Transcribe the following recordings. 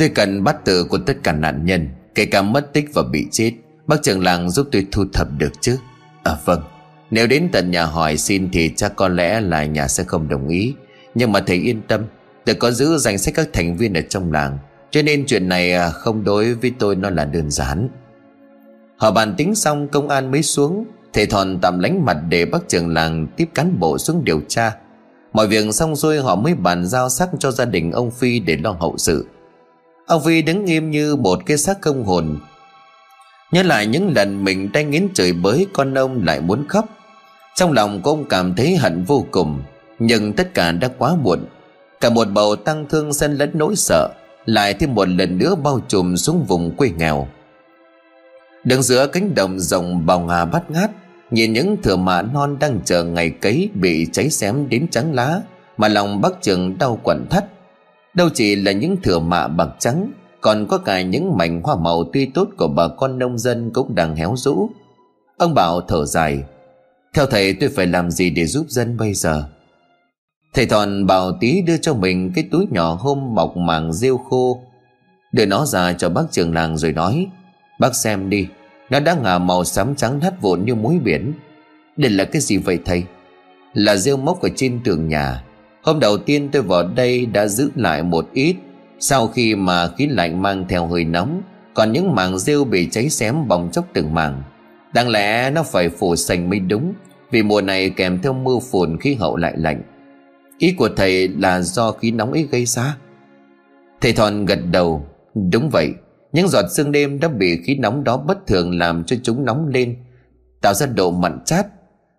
Tôi cần bắt tự của tất cả nạn nhân, Kể cả mất tích và bị chết Bác trưởng làng giúp tôi thu thập được chứ? À vâng. Nếu đến tận nhà hỏi xin thì chắc có lẽ là nhà sẽ không đồng ý. Nhưng mà thầy yên tâm, Tôi có giữ danh sách các thành viên ở trong làng. Cho nên chuyện này à, không đối với tôi, nó là đơn giản. Họ bàn tính xong, công an mới xuống. Thầy Thòn tạm lánh mặt để bác trưởng làng tiếp cán bộ xuống điều tra. Mọi việc xong xuôi, họ mới bàn giao xác cho gia đình ông Phi để lo hậu sự. Ông Vi đứng im như một cái xác không hồn. Nhớ lại những lần mình đang nghiến trời bới con ông lại muốn khóc. Trong lòng của ông cảm thấy hận vô cùng, Nhưng tất cả đã quá muộn. Cả một bầu tăng thương xen lẫn nỗi sợ, Lại thêm một lần nữa bao trùm xuống vùng quê nghèo. Đứng giữa cánh đồng rộng bào ngà bát ngát, Nhìn những thừa mạ non đang chờ ngày cấy Bị cháy xém đến trắng lá, Mà lòng bác trường đau quặn thắt. Đâu chỉ là những thừa mạ bạc trắng, Còn có cả những mảnh hoa màu tươi tốt Của bà con nông dân cũng đang héo rũ. Ông bảo thở dài, Theo thầy, tôi phải làm gì để giúp dân bây giờ? Thầy Thòn bảo tí đưa cho mình Cái túi nhỏ hôm mọc màng rêu khô. Đưa nó ra cho bác trường làng rồi nói, Bác xem đi, Nó đã ngả màu xám trắng hắt vụn như muối biển. Đây là cái gì vậy thầy? Là rêu mốc ở trên tường nhà. Hôm đầu tiên tôi vào đây đã giữ lại một ít. Sau khi mà khí lạnh mang theo hơi nóng, Còn những màng rêu bị cháy xém bong chốc từng màng Đáng lẽ nó phải phủ xanh mới đúng, Vì mùa này kèm theo mưa phùn khí hậu lại lạnh. Ý của thầy là do khí nóng ấy gây ra. Thầy Thòn gật đầu. Đúng vậy, những giọt sương đêm đã bị khí nóng đó bất thường làm cho chúng nóng lên, Tạo ra độ mặn chát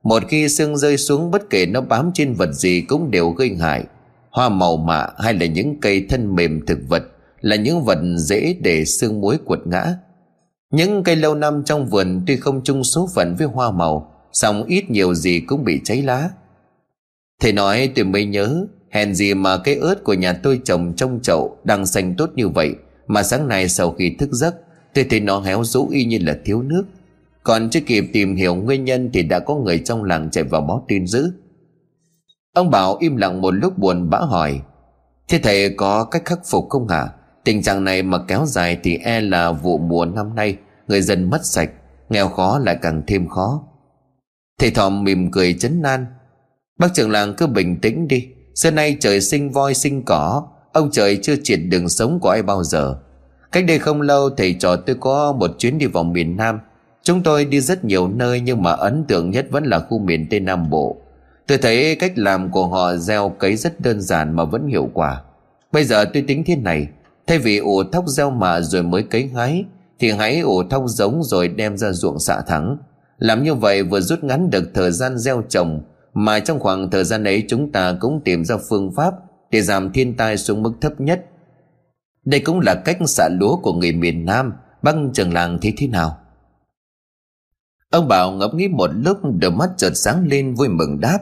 một khi xương rơi xuống, bất kể nó bám trên vật gì cũng đều gây hại. Hoa màu mạ hay là những cây thân mềm thực vật Là những vật dễ để xương muối cuột ngã. Những cây lâu năm trong vườn tuy không chung số phận với hoa màu, song ít nhiều gì cũng bị cháy lá. Thầy nói tôi mới nhớ, Hèn gì mà cây ớt của nhà tôi trồng trong chậu Đang xanh tốt như vậy, mà sáng nay sau khi thức giấc, Tôi thấy nó héo rũ y như là thiếu nước. Còn chưa kịp tìm hiểu nguyên nhân Thì đã có người trong làng chạy vào báo tin dữ. Ông Bảo im lặng một lúc buồn bã hỏi, Thế thầy có cách khắc phục không hả? Tình trạng này mà kéo dài Thì e là vụ mùa năm nay, Người dân mất sạch, Nghèo khó lại càng thêm khó. Thầy Thòm mỉm cười chấn nan Bác trưởng làng cứ bình tĩnh đi. Xưa nay trời sinh voi sinh cỏ, Ông trời chưa triệt đường sống của ai bao giờ. Cách đây không lâu thầy trò tôi có một chuyến đi vào miền Nam Chúng tôi đi rất nhiều nơi nhưng mà ấn tượng nhất vẫn là khu miền Tây Nam Bộ Tôi thấy cách làm của họ gieo cấy rất đơn giản mà vẫn hiệu quả Bây giờ tôi tính thế này Thay vì ủ thóc gieo mạ rồi mới cấy hái Thì hãy ủ thóc giống rồi đem ra ruộng xạ thẳng Làm như vậy vừa rút ngắn được thời gian gieo trồng Mà trong khoảng thời gian ấy chúng ta cũng tìm ra phương pháp để giảm thiên tai xuống mức thấp nhất. Đây cũng là cách xả lúa của người miền Nam, băng trường làng thế thế nào? Ông Bảo ngẫm nghĩ một lúc đôi mắt chợt sáng lên vui mừng đáp.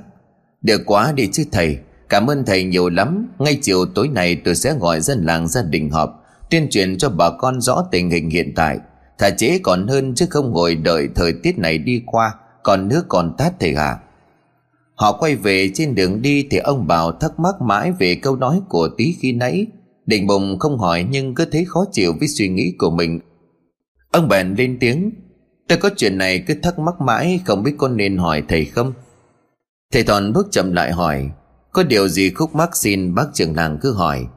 Được quá đi chứ thầy, cảm ơn thầy nhiều lắm. Ngay chiều tối nay tôi sẽ gọi dân làng gia đình họp, tuyên truyền cho bà con rõ tình hình hiện tại. Thà chế còn hơn chứ không ngồi đợi thời tiết này đi qua, còn nước còn tát thầy hả? Họ quay về trên đường đi thì ông Bảo thắc mắc mãi về câu nói của tí khi nãy. Định bụng không hỏi nhưng cứ thấy khó chịu với suy nghĩ của mình. Ông bèn lên tiếng. Tôi có chuyện này cứ thắc mắc mãi, không biết có nên hỏi thầy không. Thầy Toàn bước chậm lại hỏi. Có điều gì khúc mắc xin bác trưởng làng cứ hỏi.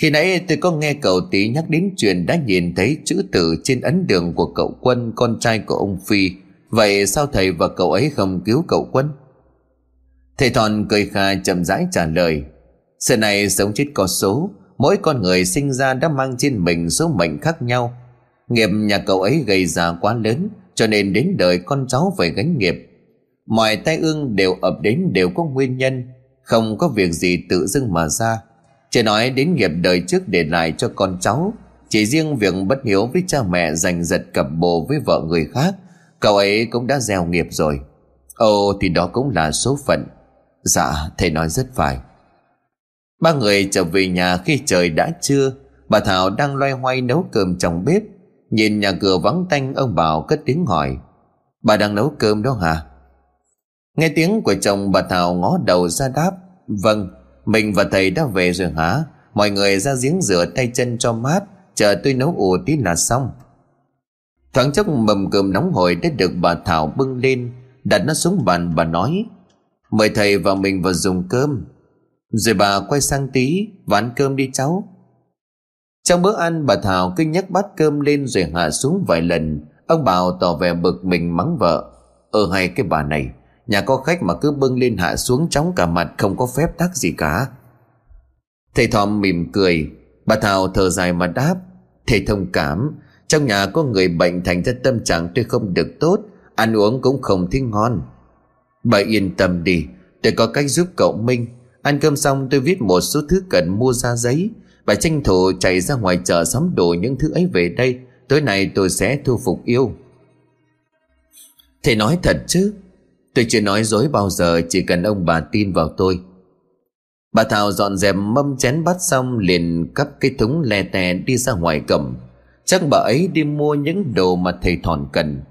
Khi nãy tôi có nghe cậu tí nhắc đến chuyện đã nhìn thấy chữ tự trên ấn đường của cậu Quân, con trai của ông Phi. Vậy sao thầy và cậu ấy không cứu cậu Quân? Thầy Thòn cười khà chậm rãi trả lời Sự này sống chết có số, Mỗi con người sinh ra đã mang trên mình số mệnh khác nhau Nghiệp nhà cậu ấy gây ra quá lớn, Cho nên đến đời con cháu phải gánh nghiệp. Mọi tai ương đều ập đến đều có nguyên nhân, Không có việc gì tự dưng mà ra. Chỉ nói đến nghiệp đời trước để lại cho con cháu, Chỉ riêng việc bất hiếu với cha mẹ giành giật cặp bồ với vợ người khác, Cậu ấy cũng đã gieo nghiệp rồi. Ồ, thì đó cũng là số phận. Dạ thầy nói rất phải. Ba người trở về nhà khi trời đã trưa, Bà Thảo đang loay hoay nấu cơm trong bếp. Nhìn nhà cửa vắng tanh, Ông Bảo cất tiếng hỏi. Bà đang nấu cơm đó hả? Nghe tiếng của chồng, bà Thảo ngó đầu ra đáp. Vâng Mình và thầy đã về rồi hả? Mọi người ra giếng rửa tay chân cho mát, Chờ tôi nấu ủ tí là xong. Thoáng chốc mầm cơm nóng hổi đã được bà Thảo bưng lên, Đặt nó xuống bàn, bà nói, Mời thầy và mình vào dùng cơm. Rồi bà quay sang tí Và ăn cơm đi cháu. Trong bữa ăn, bà Thảo cứ nhắc bát cơm lên rồi hạ xuống vài lần. Ông Bảo tỏ vẻ bực mình mắng vợ. Ờ hay cái bà này. Nhà có khách mà cứ bưng lên hạ xuống chóng cả mặt, Không có phép tắc gì cả. Thầy Thòm mỉm cười. Bà Thảo thở dài mà đáp. Thầy thông cảm. Trong nhà có người bệnh thành ra tâm trạng tôi không được tốt, Ăn uống cũng không thấy ngon. Bà yên tâm đi. Tôi có cách giúp cậu Minh. Ăn cơm xong tôi viết một số thứ cần mua ra giấy. Bà tranh thủ chạy ra ngoài chợ sắm đồ những thứ ấy về đây. Tối nay tôi sẽ thu phục yêu. Thầy nói thật chứ? Tôi chưa nói dối bao giờ, Chỉ cần ông bà tin vào tôi. Bà Thảo dọn dẹp mâm chén bát xong, liền cắp cái thúng le tè đi ra ngoài cầm. Chắc bà ấy đi mua những đồ mà thầy thòn cần.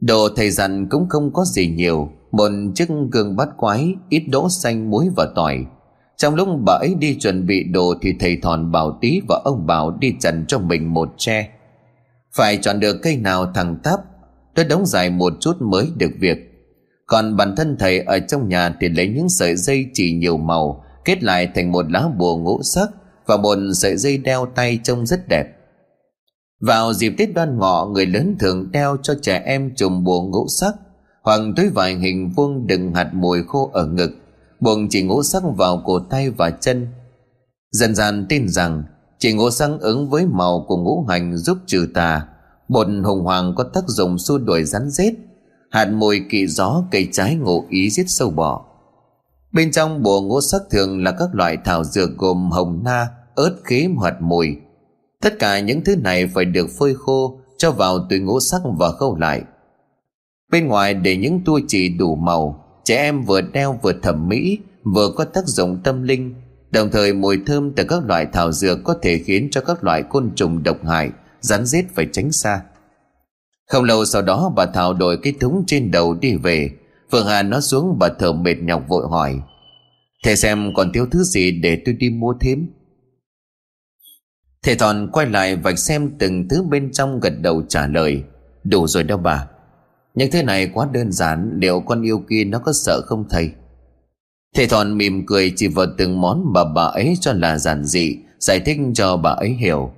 Đồ thầy dặn cũng không có gì nhiều. Một chiếc gương bát quái, Ít đỗ xanh muối và tỏi. Trong lúc bà ấy đi chuẩn bị đồ Thì thầy thòn bảo tí và ông bảo đi chặn cho mình một tre. Phải chọn được cây nào thẳng tắp, Tôi đóng dài một chút mới được việc. Còn bản thân thầy ở trong nhà Thì lấy những sợi dây chỉ nhiều màu, Kết lại thành một lá bùa ngũ sắc Và một sợi dây đeo tay trông rất đẹp. Vào dịp Tết đoan ngọ, Người lớn thường đeo cho trẻ em chùm bùa ngũ sắc, Hoặc túi vải hình vuông đựng hạt mùi khô ở ngực buộc chỉ ngũ sắc vào cổ tay và chân. Dần dần tin rằng Chỉ ngũ sắc ứng với màu của ngũ hành giúp trừ tà. Bột hùng hoàng có tác dụng xua đuổi rắn rết Hạt mùi kỵ gió cây trái ngộ ý giết sâu bọ. Bên trong bùa ngũ sắc thường là các loại thảo dược gồm hồng na, ớt khế hoạt mùi. Tất cả những thứ này phải được phơi khô Cho vào túi ngũ sắc và khâu lại. Bên ngoài để những tua chỉ đủ màu. Trẻ em vừa đeo vừa thẩm mỹ, Vừa có tác dụng tâm linh. Đồng thời mùi thơm từ các loại thảo dược Có thể khiến cho các loại côn trùng độc hại, Rắn rết phải tránh xa. Không lâu sau đó, bà Thảo đổi cái thúng trên đầu đi về. Phương Hà nó xuống, bà thở mệt nhọc vội hỏi, Thầy xem còn thiếu thứ gì để tôi đi mua thêm? Thầy Thòn quay lại vạch xem từng thứ bên trong gật đầu trả lời, Đủ rồi đâu bà. Nhưng thế này quá đơn giản, Liệu con yêu kia nó có sợ không thầy? Thầy Thòn mỉm cười chỉ vào từng món mà bà ấy cho là giản dị, Giải thích cho bà ấy hiểu.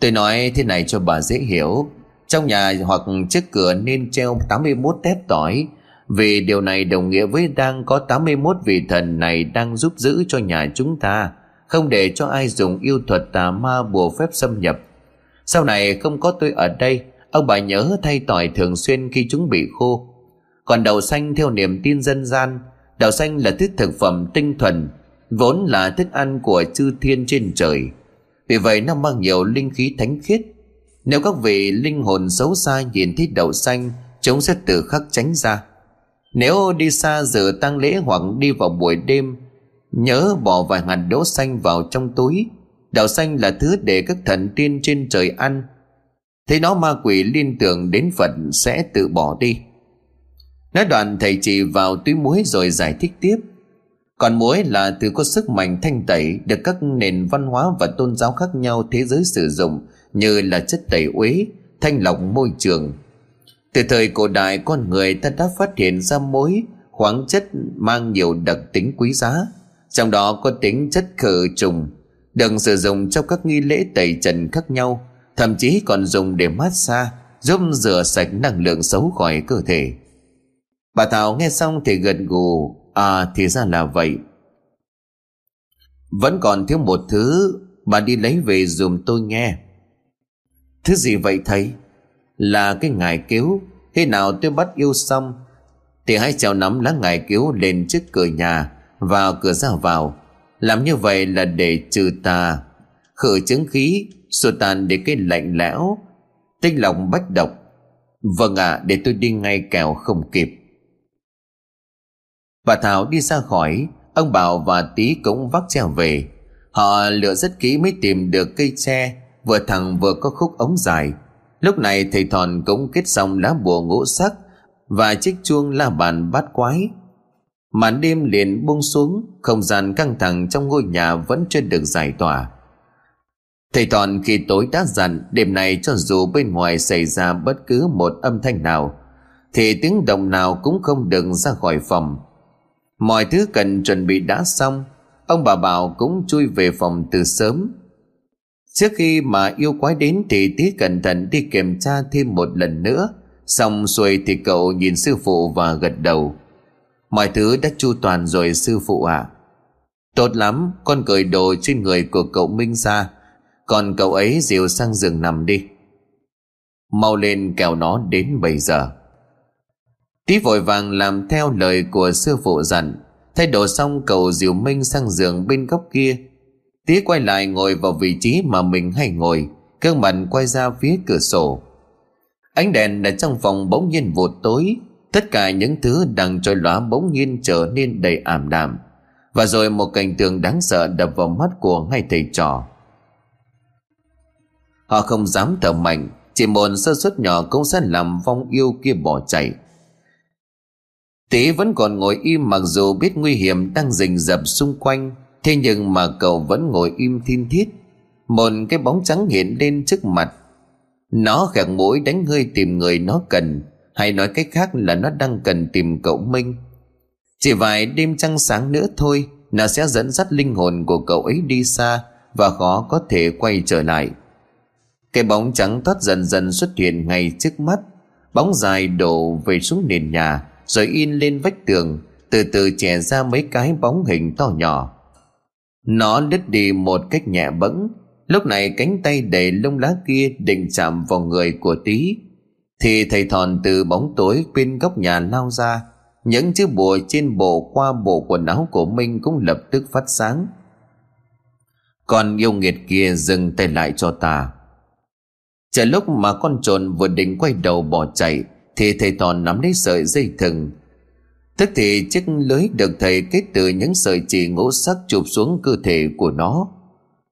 Tôi nói thế này cho bà dễ hiểu. Trong nhà hoặc trước cửa nên treo 81 tép tỏi. Vì điều này đồng nghĩa với đang có 81 vị thần này đang giúp giữ cho nhà chúng ta, không để cho ai dùng yêu thuật tà ma bùa phép xâm nhập. Sau này không có tôi ở đây ông bà nhớ thay tỏi thường xuyên khi chúng bị khô. Còn đậu xanh theo niềm tin dân gian, đậu xanh là thức thực phẩm tinh thuần, vốn là thức ăn của chư thiên trên trời. Vì vậy nó mang nhiều linh khí thánh khiết. Nếu các vị linh hồn xấu xa nhìn thấy đậu xanh, chúng sẽ tự khắc tránh ra. Nếu đi xa dự tang lễ hoặc đi vào buổi đêm, Nhớ bỏ vài hạt đỗ xanh vào trong túi. Đậu xanh là thứ để các thần tiên trên trời ăn Thế nó ma quỷ liên tưởng đến Phật sẽ tự bỏ đi. Nói đoạn thầy chỉ vào túi muối rồi giải thích tiếp. Còn muối là từ có sức mạnh thanh tẩy Được các nền văn hóa và tôn giáo khác nhau thế giới sử dụng Như là chất tẩy uế, thanh lọc môi trường. Từ thời cổ đại con người ta đã phát hiện ra muối khoáng chất mang nhiều đặc tính quý giá trong đó có tính chất khử trùng được sử dụng trong các nghi lễ tẩy trần khác nhau thậm chí còn dùng để mát xa, giúp rửa sạch năng lượng xấu khỏi cơ thể. Bà thảo nghe xong thì gật gù à thì ra là vậy. Vẫn còn thiếu một thứ, bà đi lấy về dùm tôi nghe. Thứ gì vậy thầy? Là cái ngải cứu. Khi nào tôi bắt yêu xong, thì hãy treo nắm lá ngải cứu lên trước cửa nhà, vào cửa ra vào. Làm như vậy là để trừ tà, khử chứng khí xua tan để cái lạnh lẽo tinh lòng bách độc. Vâng ạ à, để tôi đi ngay kẻo không kịp. Bà thảo đi ra khỏi ông bảo và tí cũng vác treo về. Họ lựa rất kỹ mới tìm được cây tre vừa thẳng vừa có khúc ống dài. Lúc này thầy thòn cũng kết xong lá bùa ngũ sắc và chiếc chuông la bàn bát quái. Màn đêm liền buông xuống Không gian căng thẳng trong ngôi nhà vẫn chưa được giải tỏa. Thầy Toàn khi tối đã dặn, Đêm này cho dù bên ngoài xảy ra bất cứ một âm thanh nào, Thì tiếng động nào cũng không được ra khỏi phòng. Mọi thứ cần chuẩn bị đã xong, Ông bà Bảo cũng chui về phòng từ sớm. Trước khi mà yêu quái đến thì tí cẩn thận đi kiểm tra thêm một lần nữa, Xong xuôi thì cậu nhìn sư phụ và gật đầu. Mọi thứ đã chu toàn rồi sư phụ ạ. À. Tốt lắm, Con cởi đồ trên người của cậu Minh ra. Còn cậu ấy dìu sang giường nằm đi. Mau lên kèo nó đến bây giờ. Tí vội vàng làm theo lời của sư phụ dặn. Thay đồ xong, cậu dìu Minh sang giường bên góc kia. Tí quay lại ngồi vào vị trí mà mình hay ngồi. Gương mặt quay ra phía cửa sổ. Ánh đèn ở trong phòng bỗng nhiên vụt tối. Tất cả những thứ đang trôi lóa bỗng nhiên trở nên đầy ảm đạm. Và rồi một cảnh tượng đáng sợ đập vào mắt của hai thầy trò. Họ không dám thở mạnh, Chỉ một sơ suất nhỏ cũng sẽ làm vong yêu kia bỏ chạy. Tý vẫn còn ngồi im mặc dù biết nguy hiểm đang rình rập xung quanh, Thế nhưng mà cậu vẫn ngồi im thiên thiết Một cái bóng trắng hiện lên trước mặt. Nó khẹt mũi đánh hơi tìm người nó cần, Hay nói cách khác là nó đang cần tìm cậu Minh. Chỉ vài đêm trăng sáng nữa thôi, Nó sẽ dẫn dắt linh hồn của cậu ấy đi xa Và khó có thể quay trở lại. Cái bóng trắng thoát dần dần xuất hiện ngay trước mắt. Bóng dài đổ về xuống nền nhà, Rồi in lên vách tường, Từ từ trẻ ra mấy cái bóng hình to nhỏ. Nó lướt đi một cách nhẹ bẫng. Lúc này cánh tay đầy lông lá kia định chạm vào người của tí Thì thầy thòn từ bóng tối bên góc nhà lao ra. Những chiếc bùa trên bộ qua bộ quần áo của Minh cũng lập tức phát sáng. Còn yêu nghiệt kia dừng tay lại cho ta. Chờ lúc mà con trồn vừa định quay đầu bỏ chạy Thì thầy thòn nắm lấy sợi dây thừng Tức thì chiếc lưới được thầy kết từ những sợi chỉ ngũ sắc chụp xuống cơ thể của nó.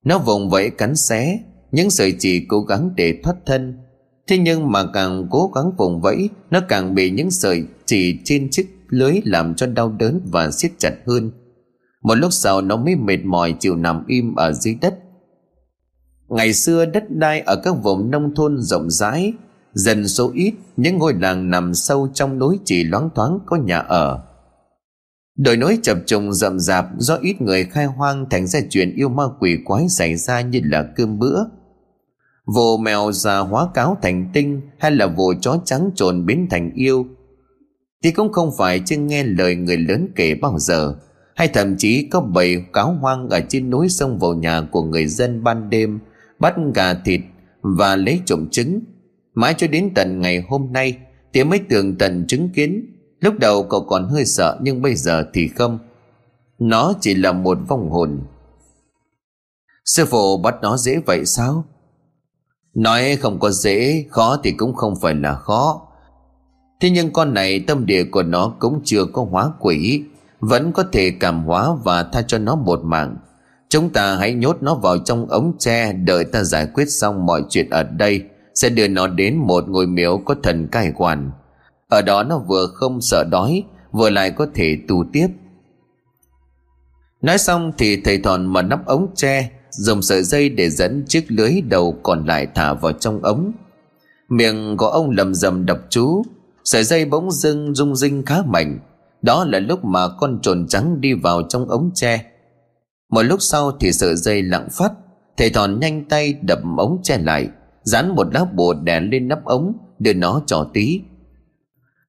Nó vùng vẫy cắn xé, những sợi chỉ cố gắng để thoát thân. Thế nhưng mà càng cố gắng vùng vẫy, nó càng bị những sợi chỉ trên chiếc lưới làm cho đau đớn và siết chặt hơn. Một lúc sau nó mới mệt mỏi chịu nằm im ở dưới đất. Ngày xưa đất đai ở các vùng nông thôn rộng rãi dần số ít, những ngôi làng nằm sâu trong núi chỉ loáng thoáng có nhà ở. Đồi núi chập trùng rậm rạp do ít người khai hoang thành ra chuyện yêu ma quỷ quái xảy ra như là cơm bữa. Vồ mèo già hóa cáo thành tinh hay là vồ chó trắng trồn biến thành yêu thì cũng không phải chưa nghe lời người lớn kể bao giờ, hay thậm chí có bầy cáo hoang ở trên núi sông vào nhà của người dân ban đêm bắt gà thịt và lấy trộm trứng. Mãi cho đến tận ngày hôm nay thì mới tường tận chứng kiến. Lúc đầu cậu còn hơi sợ, Nhưng bây giờ thì không. Nó chỉ là một vong hồn. Sư phụ bắt nó dễ vậy sao? Nói không có dễ, Khó thì cũng không phải là khó. Thế nhưng con này, tâm địa của nó cũng chưa có hóa quỷ, Vẫn có thể cảm hóa và tha cho nó một mạng. Chúng ta hãy nhốt nó vào trong ống tre, Đợi ta giải quyết xong mọi chuyện ở đây, sẽ đưa nó đến một ngôi miếu có thần cai quản. Ở đó nó vừa không sợ đói, vừa lại có thể tu tiếp. Nói xong thì thầy thòn mở nắp ống tre, dùng sợi dây để dẫn chiếc lưới đầu còn lại thả vào trong ống. Miệng của ông lầm rầm đọc chú, sợi dây bỗng dưng rung rinh khá mạnh. Đó là lúc mà con trồn trắng đi vào trong ống tre một lúc sau thì sợi dây lặng phát, thầy thòn nhanh tay đập ống che lại, dán một lá bùa đè lên nắp ống đưa nó cho tí.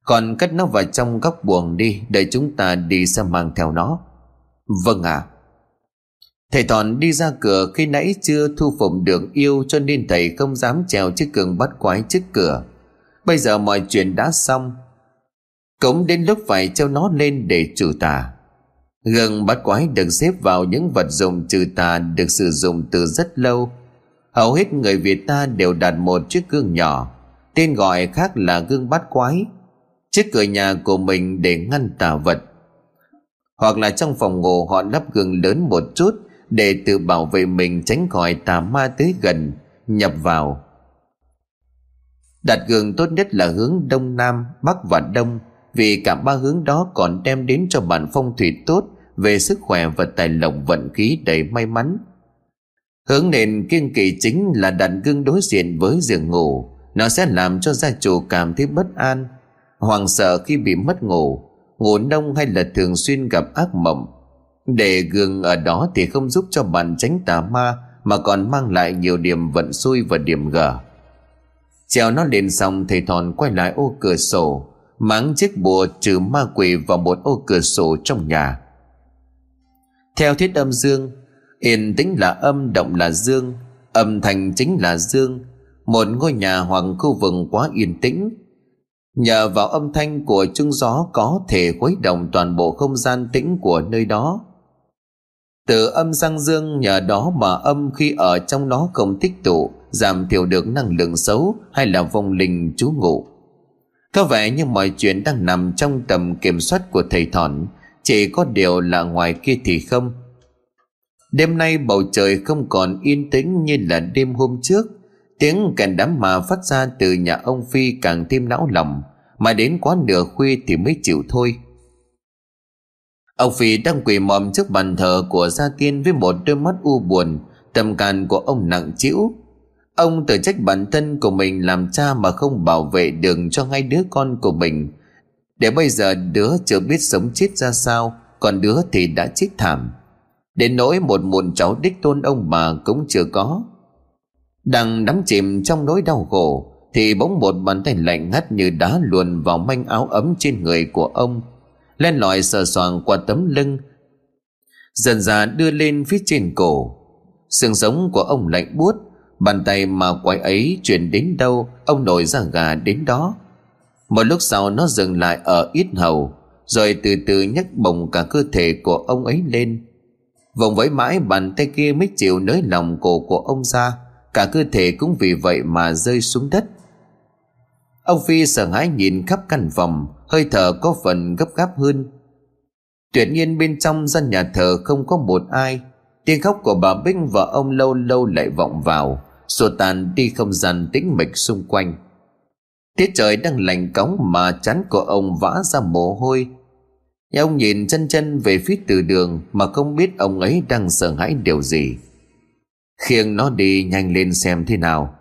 Còn cất nó vào trong góc buồng đi, để chúng ta đi sẽ mang theo nó. Vâng ạ. À. thầy thòn đi ra cửa khi nãy chưa thu phục được yêu cho nên thầy không dám trèo chiếc cường bắt quái trước cửa. Bây giờ mọi chuyện đã xong. Cũng đến lúc phải treo nó lên để trừ tà gương bát quái được xếp vào những vật dụng trừ tà được sử dụng từ rất lâu hầu hết người Việt ta đều đặt một chiếc gương nhỏ, tên gọi khác là gương bát quái, trước cửa nhà của mình để ngăn tà vật. Hoặc là trong phòng ngủ họ lắp gương lớn một chút để tự bảo vệ mình tránh khỏi tà ma tới gần, nhập vào. Đặt gương tốt nhất là hướng đông nam, bắc và đông Vì cả ba hướng đó còn đem đến cho bạn phong thủy tốt về sức khỏe và tài lộc vận khí đầy may mắn. Hướng nền kiên kỳ chính là đặt gương đối diện với giường ngủ. Nó sẽ làm cho gia chủ cảm thấy bất an Hoàng sợ khi bị mất ngủ Ngủ nông hay là thường xuyên gặp ác mộng. Để gương ở đó thì không giúp cho bạn tránh tà ma, Mà còn mang lại nhiều điểm vận xui và điểm gở Treo nó lên xong thầy thòn quay lại ô cửa sổ, Máng chiếc bùa trừ ma quỷ vào một ô cửa sổ trong nhà. Theo thiết âm dương, Yên tĩnh là âm, động là dương, Âm thanh chính là dương. Một ngôi nhà hoặc khu vực quá yên tĩnh. Nhờ vào âm thanh của chung gió có thể khuấy động toàn bộ không gian tĩnh của nơi đó. Từ âm sang dương, nhờ đó mà âm khi ở trong nó không tích tụ, giảm thiểu được năng lượng xấu hay là vong linh trú ngụ. Có vẻ như mọi chuyện đang nằm trong tầm kiểm soát của thầy thọn chỉ có điều là ngoài kia thì không. Đêm nay bầu trời không còn yên tĩnh như là đêm hôm trước. Tiếng kèn đám mà phát ra từ nhà ông phi càng thêm não lòng. Mà đến quá nửa khuya thì mới chịu thôi. Ông phi đang quỳ mòm trước bàn thờ của gia tiên với một đôi mắt u buồn. Tâm can của ông nặng trĩu. Ông tự trách bản thân của mình làm cha mà không bảo vệ được cho ngay đứa con của mình để bây giờ đứa chưa biết sống chết ra sao, còn đứa thì đã chết thảm. Đến nỗi một muộn cháu đích tôn ông bà cũng chưa có. Đang đắm chìm trong nỗi đau khổ, thì bỗng một bàn tay lạnh ngắt như đá luồn vào manh áo ấm trên người của ông. Len lỏi sờ soạng qua tấm lưng, dần dà đưa lên phía trên cổ. Xương sống của ông lạnh buốt, bàn tay mà quái ấy chuyển đến đâu, ông nổi ra gà đến đó một lúc sau nó dừng lại ở ít hầu, rồi từ từ nhấc bồng cả cơ thể của ông ấy lên. Vòng vẫy mãi bàn tay kia mới chịu nới lòng cổ của ông ra, cả cơ thể cũng vì vậy mà rơi xuống đất. Ông phi sợ hãi nhìn khắp căn phòng, hơi thở có phần gấp gáp hơn. Tuyệt nhiên bên trong gian nhà thờ không có một ai. Tiếng khóc của bà bích và ông lâu lâu lại vọng vào Sổ tàn đi không gian tĩnh mịch xung quanh tiết trời đang lạnh cóng mà chán của ông vã ra mồ hôi. Ông nhìn chân chân về phía từ đường mà không biết ông ấy đang sợ hãi điều gì. Khiêng nó đi nhanh lên xem thế nào.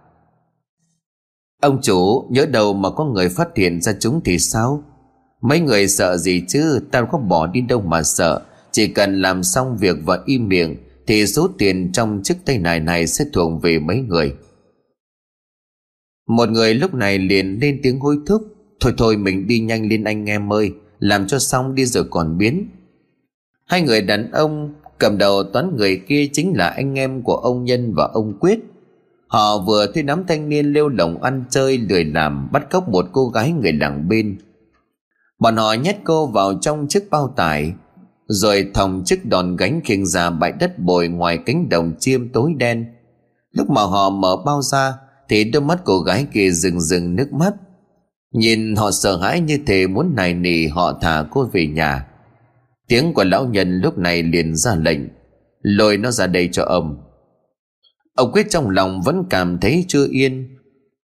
Ông chủ, nhớ đầu mà có người phát hiện ra chúng thì sao? Mấy người sợ gì chứ? Tao có bỏ đi đâu mà sợ. Chỉ cần làm xong việc và im miệng thì số tiền trong chiếc tay này này sẽ thuộc về mấy người một người lúc này liền lên tiếng hối thúc. Thôi thôi, mình đi nhanh lên anh em ơi làm cho xong đi rồi còn biến. Hai người đàn ông cầm đầu toán người kia chính là anh em của ông nhân và ông quyết. Họ vừa thấy nắm thanh niên lêu lồng ăn chơi lười làm, bắt cóc một cô gái người làng bên. Bọn họ nhét cô vào trong chiếc bao tải, rồi thòng chiếc đòn gánh khiêng ra bãi đất bồi ngoài cánh đồng chiêm tối đen. Lúc mà họ mở bao ra thì đôi mắt cô gái kia rừng rừng nước mắt. Nhìn họ sợ hãi như thế muốn nài nỉ họ thả cô về nhà. Tiếng của lão nhân lúc này liền ra lệnh, lôi nó ra đây cho ông. Ông quyết trong lòng vẫn cảm thấy chưa yên.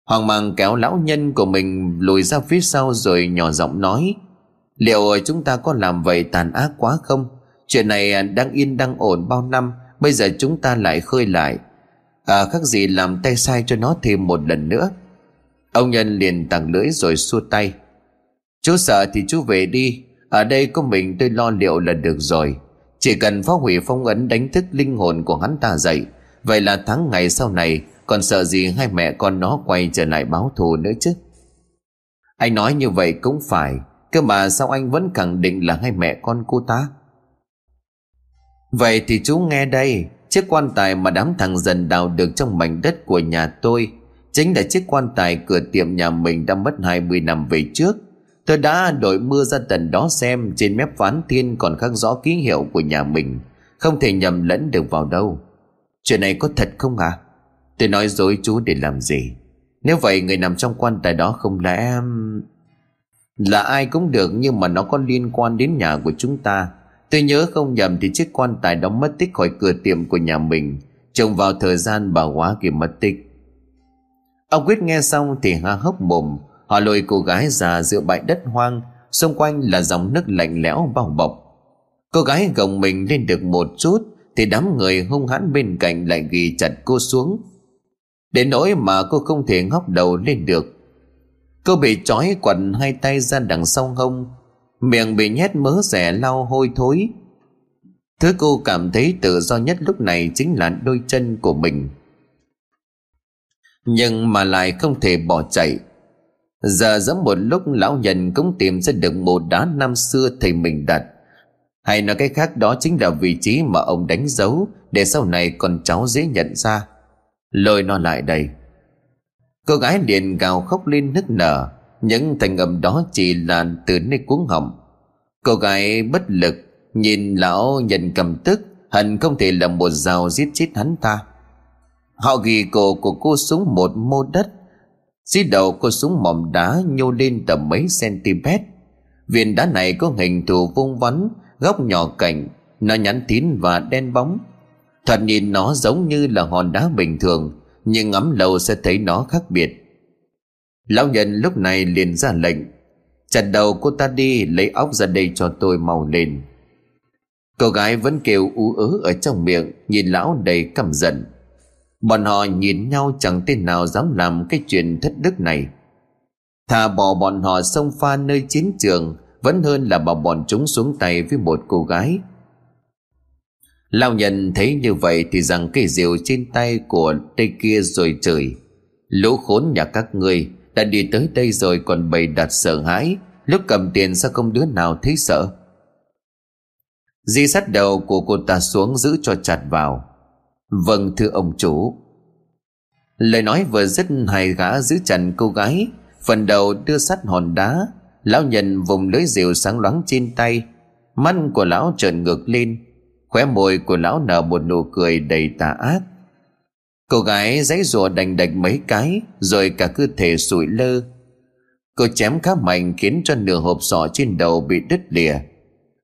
Hoàng mang kéo lão nhân của mình lùi ra phía sau rồi nhỏ giọng nói, liệu chúng ta có làm vậy tàn ác quá không? Chuyện này đang yên đang ổn bao năm, bây giờ chúng ta lại khơi lại à khác gì làm tay sai cho nó thêm một lần nữa. Ông nhân liền tặng lưỡi rồi xua tay. Chú sợ thì chú về đi. Ở đây có mình tôi lo liệu là được rồi. Chỉ cần phá hủy phong ấn đánh thức linh hồn của hắn ta dậy. Vậy là tháng ngày sau này, còn sợ gì hai mẹ con nó quay trở lại báo thù nữa chứ? Anh nói như vậy cũng phải. Cơ mà sao anh vẫn khẳng định là hai mẹ con cô ta? Vậy thì chú nghe đây chiếc quan tài mà đám thằng dần đào được trong mảnh đất của nhà tôi chính là chiếc quan tài cửa tiệm nhà mình đã mất 20 năm về trước. Tôi đã đổi mưa ra tận đó xem trên mép ván thiên còn khắc rõ ký hiệu của nhà mình. Không thể nhầm lẫn được vào đâu. Chuyện này có thật không à tôi nói dối chú để làm gì? Nếu vậy, người nằm trong quan tài đó không lẽ là ai cũng được nhưng mà nó có liên quan đến nhà của chúng ta tôi nhớ không nhầm thì chiếc quan tài đó mất tích khỏi cửa tiệm của nhà mình. Trông vào thời gian bà hóa kia mất tích. Ông quyết nghe xong thì ha hốc mồm. Họ lôi cô gái ra giữa bãi đất hoang, Xung quanh là dòng nước lạnh lẽo bao bọc. Cô gái gồng mình lên được một chút, Thì đám người hung hãn bên cạnh lại ghi chặt cô xuống. Đến nỗi mà cô không thể ngóc đầu lên được. Cô bị trói quằn hai tay ra đằng sau hông Miệng bị nhét mớ rẻ lau hôi thối. Thứ cô cảm thấy tự do nhất lúc này chính là đôi chân của mình. Nhưng mà lại không thể bỏ chạy. Giờ giống một lúc lão nhân cũng tìm ra được một đá năm xưa thầy mình đặt. Hay nói cái khác đó chính là vị trí mà ông đánh dấu Để sau này con cháu dễ nhận ra. Lôi nó lại đây. Cô gái liền gào khóc lên nức nở. Những thành âm đó chỉ là từ nơi cuống họng. Cô gái bất lực Nhìn lão nhận cầm tức, Hận không thể là một dao giết chết hắn ta. Họ ghi cổ của cô xuống một mô đất. Dưới đầu cô súng mỏm đá nhô lên tầm mấy cm Viên đá này có hình thù vuông vắn, Góc nhỏ cạnh, Nó nhắn tín và đen bóng. Thật nhìn nó giống như là hòn đá bình thường, Nhưng ngắm lâu sẽ thấy nó khác biệt. Lão nhân lúc này liền ra lệnh Chặt đầu cô ta đi Lấy óc ra đây cho tôi mau lên. Cô gái vẫn kêu ú ớ ở trong miệng, Nhìn lão đầy căm giận. Bọn họ nhìn nhau chẳng tên nào dám làm cái chuyện thất đức này. Thà bỏ bọn họ xông pha nơi chiến trường, Vẫn hơn là bảo bọn chúng xuống tay với một cô gái. Lão nhân thấy như vậy thì rằng cây rìu trên tay của tay kia rồi chửi, Lũ khốn nhà các ngươi đã đi tới đây rồi còn bày đặt sợ hãi. Lúc cầm tiền sao không đứa nào thấy sợ? Di sát đầu của cô ta xuống giữ cho chặt vào. Vâng thưa ông chủ. Lời nói vừa dứt, hai gã giữ chặt cô gái. Phần đầu đưa sắt hòn đá. Lão nhân vùng lưới rượu sáng loáng trên tay. Mắt của lão trợn ngược lên. Khóe môi của lão nở một nụ cười đầy tà ác. Cô gái giãy rùa đành đạch mấy cái, Rồi cả cơ thể sụi lơ. Cô chém khá mạnh khiến cho nửa hộp sọ trên đầu bị đứt lìa.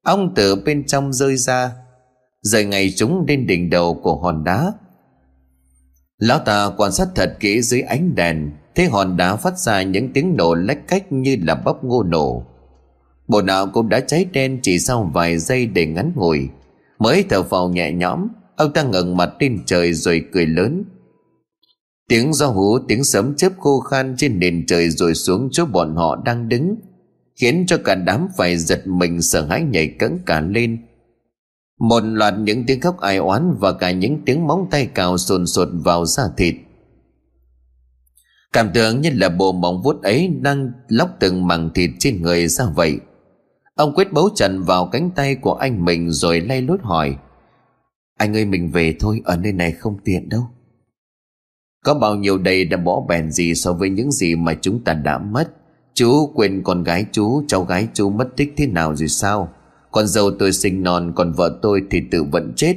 Ong từ bên trong rơi ra. Rời ngày chúng lên đỉnh đầu của hòn đá. Lão ta quan sát thật kỹ dưới ánh đèn, Thấy hòn đá phát ra những tiếng nổ lách cách như là bắp ngô nổ. Bộ não cũng đã cháy đen chỉ sau vài giây để ngắn ngủi. Mới thở phào nhẹ nhõm, Ông ta ngẩng mặt lên trời rồi cười lớn. Tiếng gió hú, tiếng sấm chớp khô khan trên nền trời rồi xuống chỗ bọn họ đang đứng, Khiến cho cả đám phải giật mình sợ hãi nhảy cẫng cả lên. Một loạt những tiếng khóc ai oán và cả những tiếng móng tay cào sồn sột vào da thịt. Cảm tưởng như là bộ móng vuốt ấy đang lóc từng mảng thịt trên người ra vậy. Ông quyết bấu trần vào cánh tay của anh mình rồi lay lút hỏi, Anh ơi, mình về thôi, ở nơi này không tiện đâu. Có bao nhiêu đây đã bỏ bèn gì so với những gì mà chúng ta đã mất? Chú quên con gái chú, Cháu gái chú mất tích thế nào rồi sao? Con dâu tôi sinh non, Còn vợ tôi thì tự vẫn chết.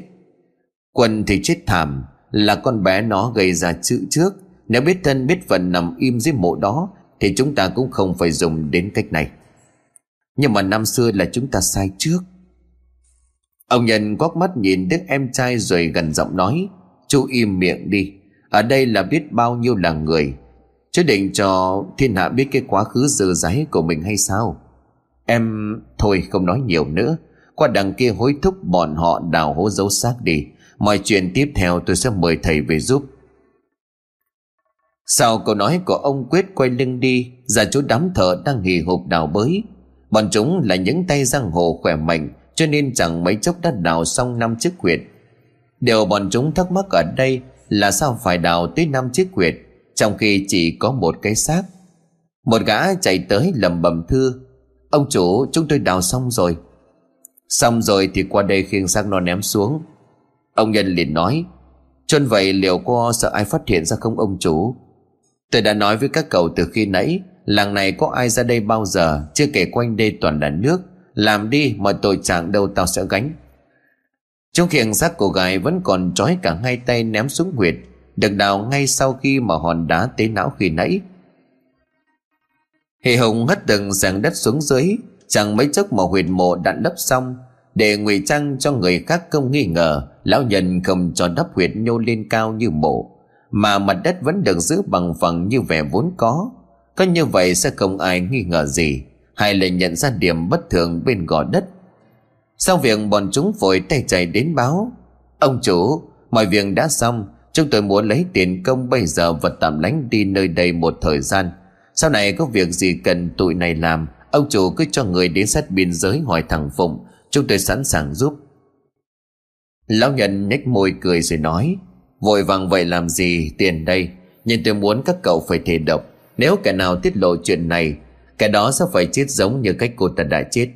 Quân thì chết thảm, Là con bé nó gây ra chữ trước. Nếu biết thân biết phận nằm im dưới mộ đó, Thì chúng ta cũng không phải dùng đến cách này. Nhưng mà năm xưa là chúng ta sai trước. Ông nhân quắc mắt nhìn đứa em trai rồi gần giọng nói, Chú im miệng đi. Ở đây là biết bao nhiêu là người. Chứ định cho thiên hạ biết cái quá khứ dơ giấy của mình hay sao? Em thôi không nói nhiều nữa. Qua đằng kia hối thúc bọn họ đào hố dấu xác đi. Mọi chuyện tiếp theo tôi sẽ mời thầy về giúp. Sau câu nói của ông Quyết quay lưng đi Ra chỗ đám thợ đang hì hục đào bới. Bọn chúng là những tay giang hồ khỏe mạnh, Cho nên chẳng mấy chốc đã đào xong năm chiếc huyệt. Điều bọn chúng thắc mắc ở đây là sao phải đào tới năm chiếc quyệt, trong khi chỉ có một cái xác? Một gã chạy tới lầm bầm thưa, ông chủ, chúng tôi đào xong rồi. Xong rồi thì qua đây khiêng xác nó ném xuống. Ông nhân liền nói, chôn vậy liệu có sợ ai phát hiện ra không ông chủ? Tôi đã nói với các cậu từ khi nãy, làng này có ai ra đây bao giờ, chưa kể quanh đây toàn là nước. Làm đi mà tội trạng đâu tao sẽ gánh trong khiêng xác cô gái vẫn còn trói cả hai tay ném xuống huyệt, được đào ngay sau khi mà hòn đá tế não khi nãy. Hệ hùng hất từng sàng đất xuống dưới, chẳng mấy chốc mà huyệt mộ đã lấp xong, để ngụy trang cho người khác không nghi ngờ, lão nhân không cho đắp huyệt nhô lên cao như mộ, mà mặt đất vẫn được giữ bằng phẳng như vẻ vốn có. Có như vậy sẽ không ai nghi ngờ gì hay là nhận ra điểm bất thường bên gò đất. Sau việc bọn chúng vội tay chạy đến báo, Ông chủ, Mọi việc đã xong, Chúng tôi muốn lấy tiền công bây giờ và tạm lánh đi nơi đây một thời gian. Sau này có việc gì cần tụi này làm, Ông chủ cứ cho người đến sát biên giới hỏi thằng Phụng, Chúng tôi sẵn sàng giúp. Lão nhân nhếch môi cười rồi nói, Vội vàng vậy làm gì tiền đây? Nhưng tôi muốn các cậu phải thề độc. Nếu kẻ nào tiết lộ chuyện này, Kẻ đó sẽ phải chết giống như cách cô ta đã chết.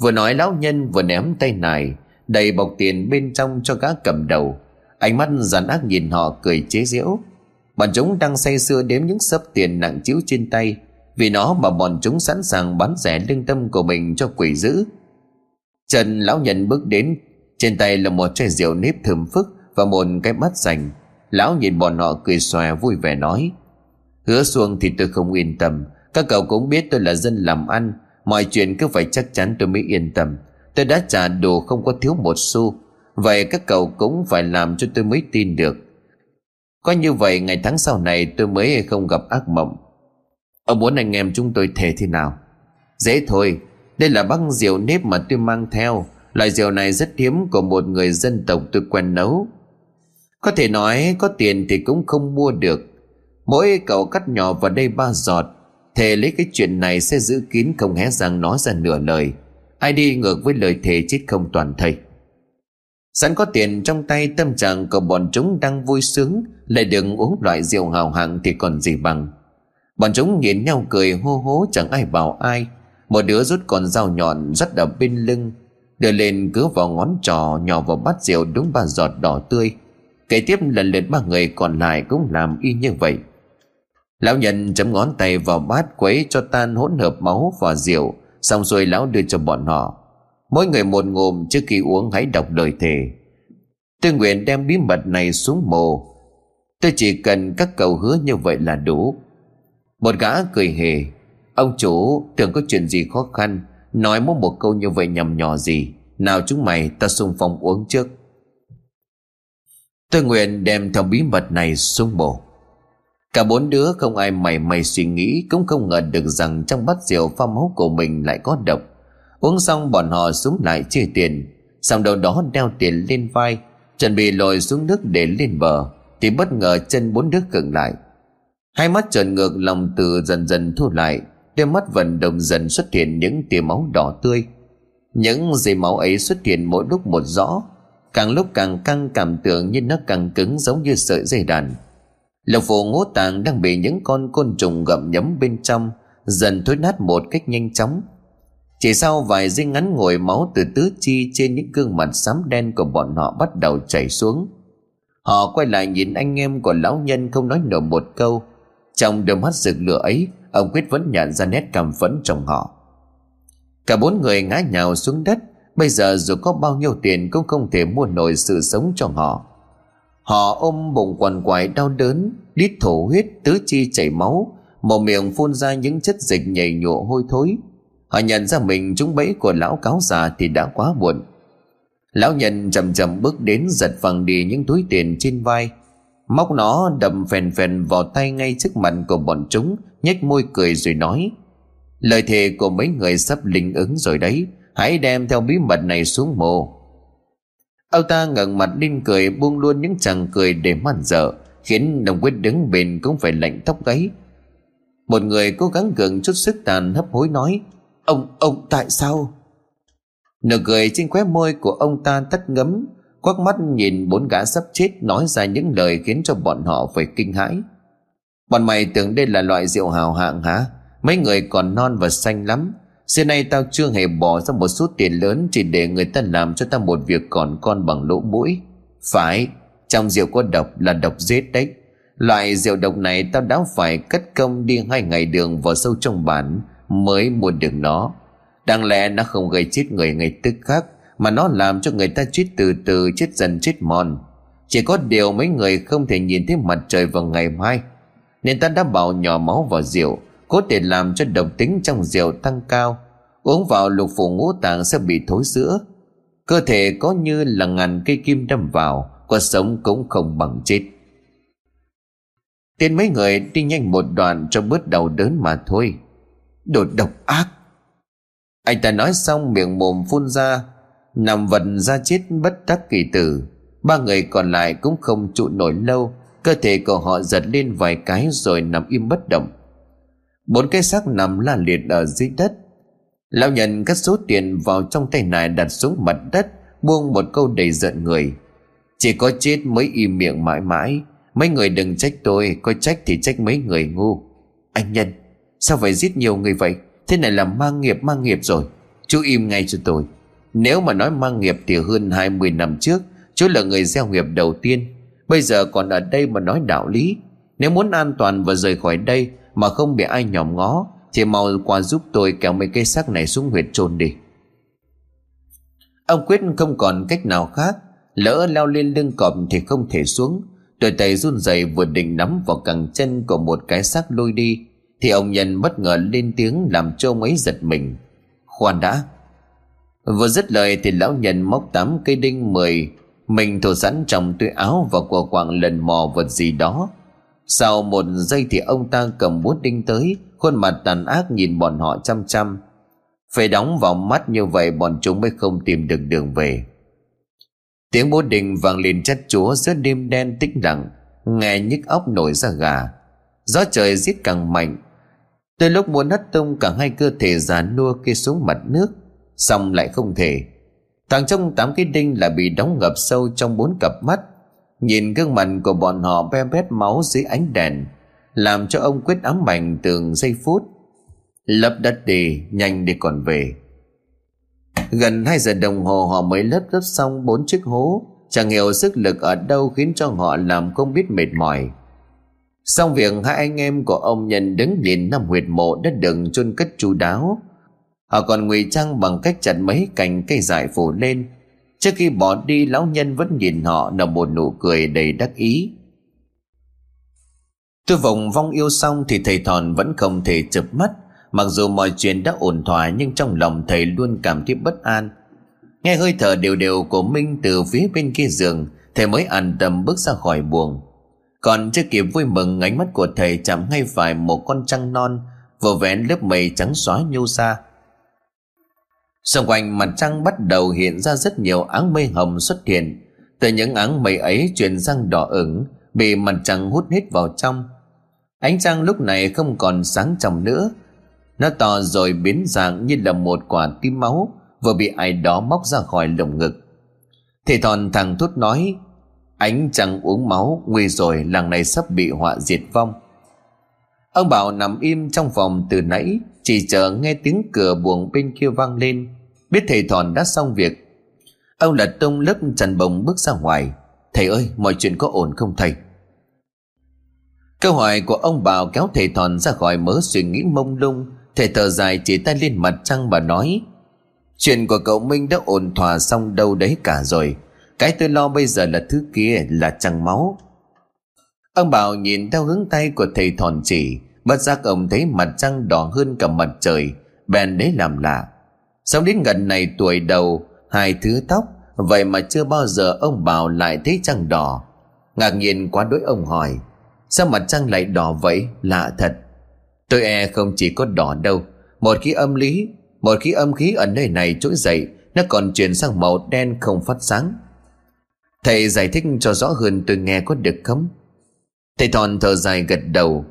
Vừa nói lão nhân vừa ném tay nải, Đầy bọc tiền bên trong cho gã cầm đầu. Ánh mắt giàn ác nhìn họ cười chế giễu. Bọn chúng đang say sưa đếm những sấp tiền nặng chiếu trên tay, Vì nó mà bọn chúng sẵn sàng bán rẻ lương tâm của mình cho quỷ dữ. Trần lão nhân bước đến, Trên tay là một chai rượu nếp thơm phức Và một cái bát dành Lão nhìn bọn họ cười xòe vui vẻ nói, Hứa xuông thì tôi không yên tâm, Các cậu cũng biết tôi là dân làm ăn Mọi chuyện cứ phải chắc chắn tôi mới yên tâm. Tôi đã trả đồ không có thiếu một xu. Vậy các cậu cũng phải làm cho tôi mới tin được. Có như vậy, ngày tháng sau này tôi mới không gặp ác mộng. Ông muốn anh em chúng tôi thề thế nào? Dễ thôi. Đây là băng rượu nếp mà tôi mang theo. Loại rượu này rất hiếm của một người dân tộc tôi quen nấu. Có thể nói, có tiền thì cũng không mua được. Mỗi cậu cắt nhỏ vào đây ba giọt. Thề lấy cái chuyện này sẽ giữ kín không hé răng nói ra nửa lời. Ai đi ngược với lời thề chết không toàn thây. Sẵn có tiền trong tay, tâm trạng của bọn chúng đang vui sướng, Lại đừng uống loại rượu hào hạng thì còn gì bằng. Bọn chúng nhìn nhau cười hô hố, chẳng ai bảo ai. Một đứa rút con dao nhọn rất ở bên lưng, Đưa lên cứ vào ngón trò, nhỏ vào bát rượu đúng ba giọt đỏ tươi. Kế tiếp lần lượt ba người còn lại cũng làm y như vậy. Lão nhân chấm ngón tay vào bát quấy cho tan hỗn hợp máu và rượu, Xong rồi lão đưa cho bọn họ. Mỗi người một ngụm trước khi uống hãy đọc lời thề. Tôi nguyện đem bí mật này xuống mồ. Tôi chỉ cần các cầu hứa như vậy là đủ. Một gã cười hề. Ông chủ, tưởng có chuyện gì khó khăn, Nói mỗi một câu như vậy nhầm nhỏ gì. Nào chúng mày, ta xung phong uống trước. Tôi nguyện đem theo bí mật này xuống mồ. Cả bốn đứa không ai mày mày suy nghĩ, Cũng không ngờ được rằng trong bát rượu pha máu của mình lại có độc. Uống xong, bọn họ xuống lại chia tiền. Xong đầu đó đeo tiền lên vai, Chuẩn bị lội xuống nước để lên bờ. Thì bất ngờ chân bốn đứa cứng lại. Hai mắt trợn ngược, lòng từ dần dần thu lại. Đôi mắt vận động dần xuất hiện những tia máu đỏ tươi. Những dây máu ấy xuất hiện mỗi lúc một rõ. Càng lúc càng căng cảm tưởng như nó càng cứng giống như sợi dây đàn. Lộc phủ ngũ tạng đang bị những con côn trùng gặm nhấm bên trong, Dần thối nát một cách nhanh chóng. Chỉ sau vài giây ngắn ngồi, máu từ tứ chi trên những gương mặt xám đen của bọn họ bắt đầu chảy xuống. Họ quay lại nhìn anh em của lão nhân không nói nổi một câu. Trong đôi mắt rực lửa ấy, Ông Quyết vẫn nhận ra nét cảm phẫn trong họ. Cả bốn người ngã nhào xuống đất, Bây giờ dù có bao nhiêu tiền cũng không thể mua nổi sự sống cho họ. Họ ôm bụng quằn quại đau đớn Đít thổ huyết, tứ chi chảy máu Mồm miệng phun ra những chất dịch nhầy nhụa hôi thối. Họ nhận ra mình trúng bẫy của lão cáo già thì đã quá muộn. Lão nhân chậm chậm bước đến giật phẳng đi những túi tiền trên vai. Móc nó đầm phèn phèn vào tay ngay trước mặt của bọn chúng, nhếch môi cười rồi nói, Lời thề của mấy người sắp linh ứng rồi đấy. Hãy đem theo bí mật này xuống mồ. Ông ta ngẩng mặt lên cười buông luôn những chàng cười để man dở Khiến đồng quyết đứng bên cũng phải lạnh tóc gáy Một người cố gắng gượng chút sức tàn hấp hối nói Ông, ông tại sao? Nụ cười trên khóe môi của ông ta tắt ngấm Quắc mắt nhìn bốn gã sắp chết nói ra những lời khiến cho bọn họ phải kinh hãi Bọn mày tưởng đây là loại rượu hào hạng hả? Mấy người còn non và xanh lắm Xưa nay tao chưa hề bỏ ra một số tiền lớn Chỉ để người ta làm cho tao một việc còn con bằng lỗ mũi. Phải, Trong rượu có độc là độc giết đấy. Loại rượu độc này tao đã phải cất công đi hai ngày đường vào sâu trong bản Mới mua được nó. Đáng lẽ nó không gây chết người ngay tức khắc, Mà nó làm cho người ta chết từ từ, chết dần, chết mòn. Chỉ có điều mấy người không thể nhìn thấy mặt trời vào ngày mai, Nên ta đã bảo nhỏ máu vào rượu có thể làm cho độc tính trong rượu tăng cao. Uống vào lục phủ ngũ tạng sẽ bị thối sữa cơ thể có như là ngàn cây kim đâm vào có sống cũng không bằng chết. Tiên mấy người đi nhanh một đoạn cho bớt đầu đớn mà thôi. Đồ độc ác. Anh ta nói xong miệng mồm phun ra. Nằm vật ra chết bất đắc kỳ tử. Ba người còn lại cũng không trụ nổi lâu. Cơ thể của họ giật lên vài cái rồi nằm im bất động. Bốn cái xác nằm la liệt ở dưới đất. Lão nhận cất số tiền vào trong tay này đặt xuống mặt đất, Buông một câu đầy giận người. Chỉ có chết mới im miệng mãi mãi. Mấy người đừng trách tôi, Có trách thì trách mấy người ngu. Anh Nhân, Sao phải giết nhiều người vậy? Thế này là mang nghiệp mang nghiệp rồi. Chú im ngay cho tôi. Nếu mà nói mang nghiệp thì hơn 20 năm trước, Chú là người gieo nghiệp đầu tiên. Bây giờ còn ở đây mà nói đạo lý. Nếu muốn an toàn và rời khỏi đây mà không bị ai nhòm ngó Thì mau qua giúp tôi kéo mấy cây xác này xuống huyệt chôn đi. Ông quyết không còn cách nào khác, Lỡ leo lên lưng cọp thì không thể xuống. Đôi tay run rẩy vừa định nắm vào cẳng chân của một cái xác lôi đi, Thì ông nhân bất ngờ lên tiếng làm cho ông ấy giật mình. Khoan đã. Vừa dứt lời thì lão nhân móc tám cây đinh mười, Mình thổ sẵn trong túi áo và của quạng lần mò vật gì đó sau một giây thì ông ta cầm bút đinh tới, Khuôn mặt tàn ác nhìn bọn họ chăm chăm. Phải đóng vào mắt như vậy, bọn chúng mới không tìm được đường về. Tiếng bố đình vang lên chát chúa giữa đêm đen tĩnh lặng, Nghe nhức óc nổi ra gà. Gió trời giết càng mạnh. Tới lúc muốn hất tung, cả hai cơ thể già nua kia xuống mặt nước, Xong lại không thể. Thằng trong tám cái đinh là bị đóng ngập sâu trong bốn cặp mắt. Nhìn gương mặt của bọn họ be bét máu dưới ánh đèn, Làm cho ông quyết ám ảnh từng giây phút. Lấp đất đi, Nhanh đi còn về. Gần 2 giờ đồng hồ, họ mới lấp lấp xong bốn chiếc hố. Chẳng hiểu sức lực ở đâu khiến cho họ làm không biết mệt mỏi. Xong việc, hai anh em của ông nhân đứng nhìn năm huyệt mộ đã đựng chôn cất chu đáo. Họ còn ngụy trang bằng cách chặt mấy cành cây dại phủ lên Trước khi bỏ đi, lão nhân vẫn nhìn họ, nở một nụ cười đầy đắc ý. Tôi vòng vong yêu xong thì thầy thòn vẫn không thể chập mắt. Mặc dù mọi chuyện đã ổn thỏa, nhưng trong lòng thầy luôn cảm thấy bất an. Nghe hơi thở đều đều của Minh từ phía bên kia giường, Thầy mới an tâm bước ra khỏi buồng. Còn chưa kịp vui mừng, ánh mắt của thầy chạm ngay phải một con trăng non, Vừa vén lớp mây trắng xóa nhô ra. Xung quanh mặt trăng bắt đầu hiện ra rất nhiều áng mây hồng xuất hiện. Từ những áng mây ấy chuyển sang đỏ ửng, Bị mặt trăng hút hết vào trong. Ánh trăng lúc này không còn sáng trong nữa. Nó to rồi biến dạng như là một quả tim máu, Vừa bị ai đó móc ra khỏi lồng ngực. Thì thòn thằng thút nói, Ánh trăng uống máu, Nguy rồi, làng này sắp bị họa diệt vong. Ông Bảo nằm im trong phòng từ nãy, Chỉ chờ nghe tiếng cửa buồng bên kia vang lên. Biết thầy thòn đã xong việc. Ông lật tung lớp trần bồng bước ra ngoài. Thầy ơi, mọi chuyện có ổn không thầy? Câu hỏi của ông Bảo kéo thầy thòn ra khỏi mớ suy nghĩ mông lung. Thầy thở dài chỉ tay lên mặt trăng và nói, Chuyện của cậu Minh đã ổn thỏa xong đâu đấy cả rồi. Cái tôi lo bây giờ là thứ kia là trăng máu. Ông Bảo nhìn theo hướng tay của thầy thòn chỉ. Bất giác ông thấy mặt trăng đỏ hơn cả mặt trời. Bèn đấy làm lạ. Sống đến gần này tuổi đầu, Hai thứ tóc, Vậy mà chưa bao giờ ông Bảo lại thấy trăng đỏ. Ngạc nhiên quá đối ông hỏi, Sao mặt trăng lại đỏ vậy? Lạ thật. Tôi e không chỉ có đỏ đâu, Một khi âm lý, Một khi âm khí ở nơi này trỗi dậy, Nó còn chuyển sang màu đen không phát sáng. Thầy giải thích cho rõ hơn tôi nghe có được không? Thầy thòn thở dài gật đầu,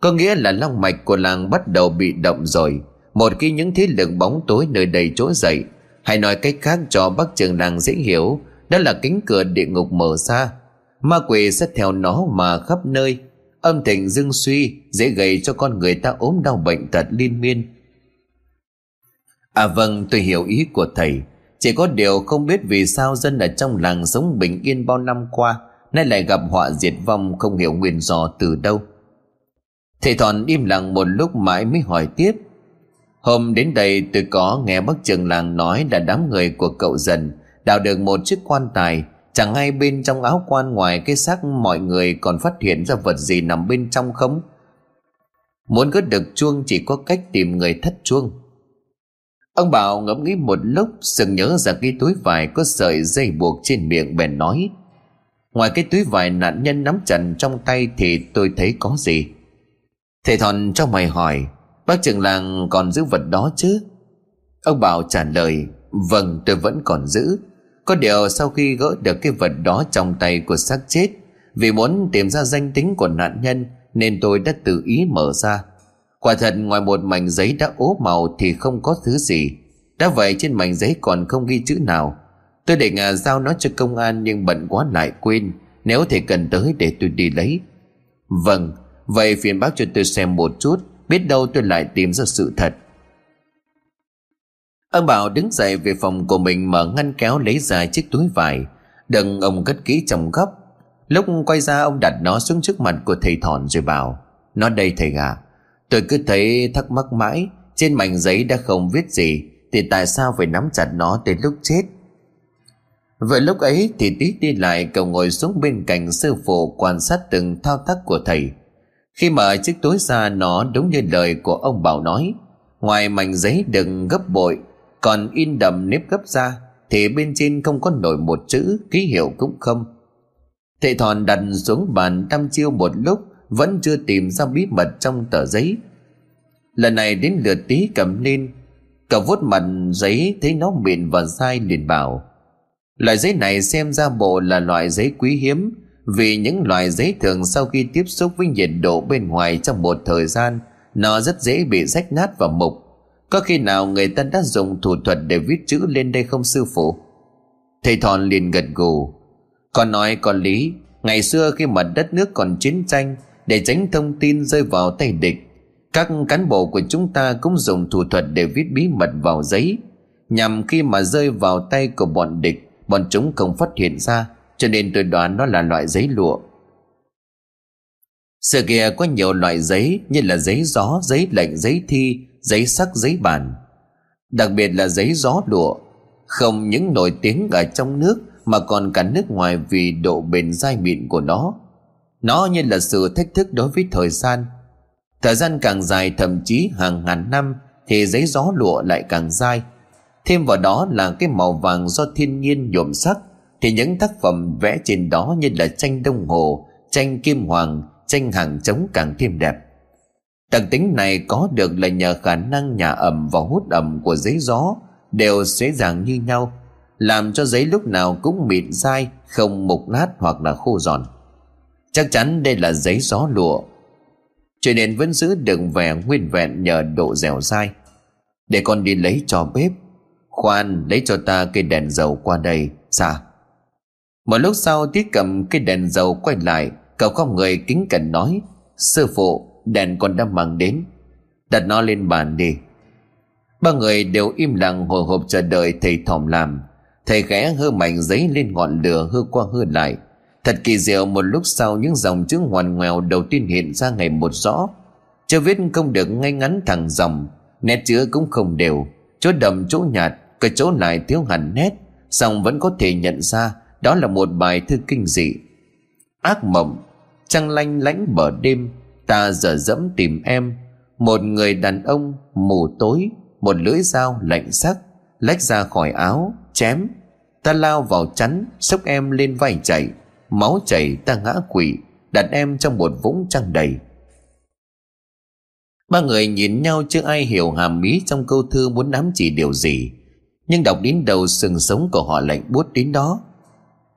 Có nghĩa là long mạch của làng bắt đầu bị động rồi. Một khi những thế lực bóng tối nơi đây trỗi dậy, Hay nói cách khác cho bác trường làng dễ hiểu, Đó là cánh cửa địa ngục mở ra. Ma quỷ sẽ theo nó mà khắp nơi. Âm thịnh dưng suy dễ gây cho con người ta ốm đau bệnh tật liên miên. À vâng tôi hiểu ý của thầy. Chỉ có điều không biết vì sao dân ở trong làng sống bình yên bao năm qua, nay lại gặp họa diệt vong không hiểu nguyên do từ đâu. Thầy thọn im lặng một lúc mãi mới hỏi tiếp hôm đến đây tôi có nghe bác trường làng nói là đám người của cậu dần đào được một chiếc quan tài Chẳng ai bên trong áo quan ngoài cái xác mọi người còn phát hiện ra vật gì nằm bên trong không? Muốn có được chuông chỉ có cách tìm người thất chuông. Ông Bảo ngẫm nghĩ một lúc sừng nhớ ra cái túi vải có sợi dây buộc trên miệng bèn nói. Ngoài cái túi vải nạn nhân nắm chặt trong tay thì tôi thấy có gì? Thầy thòn cho mày hỏi Bác trưởng làng còn giữ vật đó chứ? Ông Bảo trả lời Vâng tôi vẫn còn giữ. Có điều sau khi gỡ được cái vật đó trong tay của xác chết Vì muốn tìm ra danh tính của nạn nhân Nên tôi đã tự ý mở ra. Quả thật ngoài một mảnh giấy đã ố màu Thì không có thứ gì. Đã vậy trên mảnh giấy còn không ghi chữ nào. Tôi định à, giao nó cho công an Nhưng bận quá lại quên. Nếu thể cần tới để tôi đi lấy. Vâng Vậy phiền bác cho tôi xem một chút. Biết đâu tôi lại tìm ra sự thật. Ông Bảo đứng dậy về phòng của mình Mở ngăn kéo lấy ra chiếc túi vải Đừng ông cất kỹ trong góc. Lúc quay ra, ông đặt nó xuống trước mặt của thầy thọn rồi bảo, Nó đây thầy à Tôi cứ thấy thắc mắc mãi, Trên mảnh giấy đã không viết gì, Thì tại sao phải nắm chặt nó đến lúc chết? Vậy lúc ấy thì tí đi lại cậu ngồi xuống bên cạnh sư phụ quan sát từng thao tác của thầy khi mở chiếc túi ra nó đúng như lời của ông Bảo nói, Ngoài mảnh giấy đừng gấp bội, Còn in đậm nếp gấp ra Thì bên trên không có nổi một chữ Ký hiệu cũng không. Thầy thòn đặt xuống bàn đăm chiêu một lúc, Vẫn chưa tìm ra bí mật trong tờ giấy. Lần này đến lượt tí cầm lên, Cậu vuốt mặt giấy thấy nó mịn và dai liền bảo, Loại giấy này xem ra bộ là loại giấy quý hiếm vì những loại giấy thường sau khi tiếp xúc với nhiệt độ bên ngoài trong một thời gian, nó rất dễ bị rách nát và mục. Có khi nào người ta đã dùng thủ thuật để viết chữ lên đây không, sư phụ? Thầy thòn liền gật gù. Con nói có lý. Ngày xưa khi mà đất nước còn chiến tranh, để tránh thông tin rơi vào tay địch, các cán bộ của chúng ta cũng dùng thủ thuật để viết bí mật vào giấy. Nhằm khi mà rơi vào tay của bọn địch, bọn chúng không phát hiện ra cho nên tôi đoán nó là loại giấy lụa Xưa kia có nhiều loại giấy như là giấy gió, giấy lệnh, giấy thi, giấy sắc, giấy bàn. Đặc biệt là giấy gió lụa, không những nổi tiếng ở trong nước mà còn cả nước ngoài vì độ bền dai mịn của nó. Nó như là sự thách thức đối với thời gian. Thời gian càng dài thậm chí hàng ngàn năm thì giấy gió lụa lại càng dai. Thêm vào đó là cái màu vàng do thiên nhiên nhuộm sắc thì những tác phẩm vẽ trên đó như là tranh đông hồ, tranh kim hoàng, tranh hàng trống càng thêm đẹp. Đặc tính này có được là nhờ khả năng nhà ẩm và hút ẩm của giấy gió đều dễ dàng như nhau, làm cho giấy lúc nào cũng mịn dai, không mục nát hoặc là khô giòn. Chắc chắn đây là giấy gió lụa. Cho nên vẫn giữ được vẻ nguyên vẹn nhờ độ dẻo dai. Để con đi lấy cho bếp, khoan lấy cho ta cây đèn dầu qua đây sao một lúc sau, Tiết cầm cái đèn dầu quay lại, Cậu không người kính cẩn nói, Sư phụ, đèn con đã mang đến. Đặt nó lên bàn đi. Ba người đều im lặng hồi hộp chờ đợi thầy thòm làm. Thầy khẽ hơ mảnh giấy lên ngọn lửa hư qua hư lại. Thật kỳ diệu, một lúc sau, những dòng chữ ngoằn ngoèo đầu tiên hiện ra ngày một rõ. Chữ viết không được ngay ngắn thẳng dòng, Nét chữ cũng không đều. Chỗ đậm chỗ nhạt, Cái chỗ lại thiếu hẳn nét Xong vẫn có thể nhận ra đó là một bài thư kinh dị. Ác mộng, Trăng lanh lánh bờ đêm, Ta dở dẫm tìm em. Một người đàn ông mù tối, Một lưỡi dao lạnh sắc, Lách ra khỏi áo, Chém. Ta lao vào chắn Xốc em lên vai chạy. Máu chảy ta ngã quỵ, Đặt em trong một vũng trăng đầy. Ba người nhìn nhau chưa ai hiểu hàm ý trong câu thư muốn nắm chỉ điều gì, Nhưng đọc đến đầu sừng sống của họ lạnh buốt đến đó.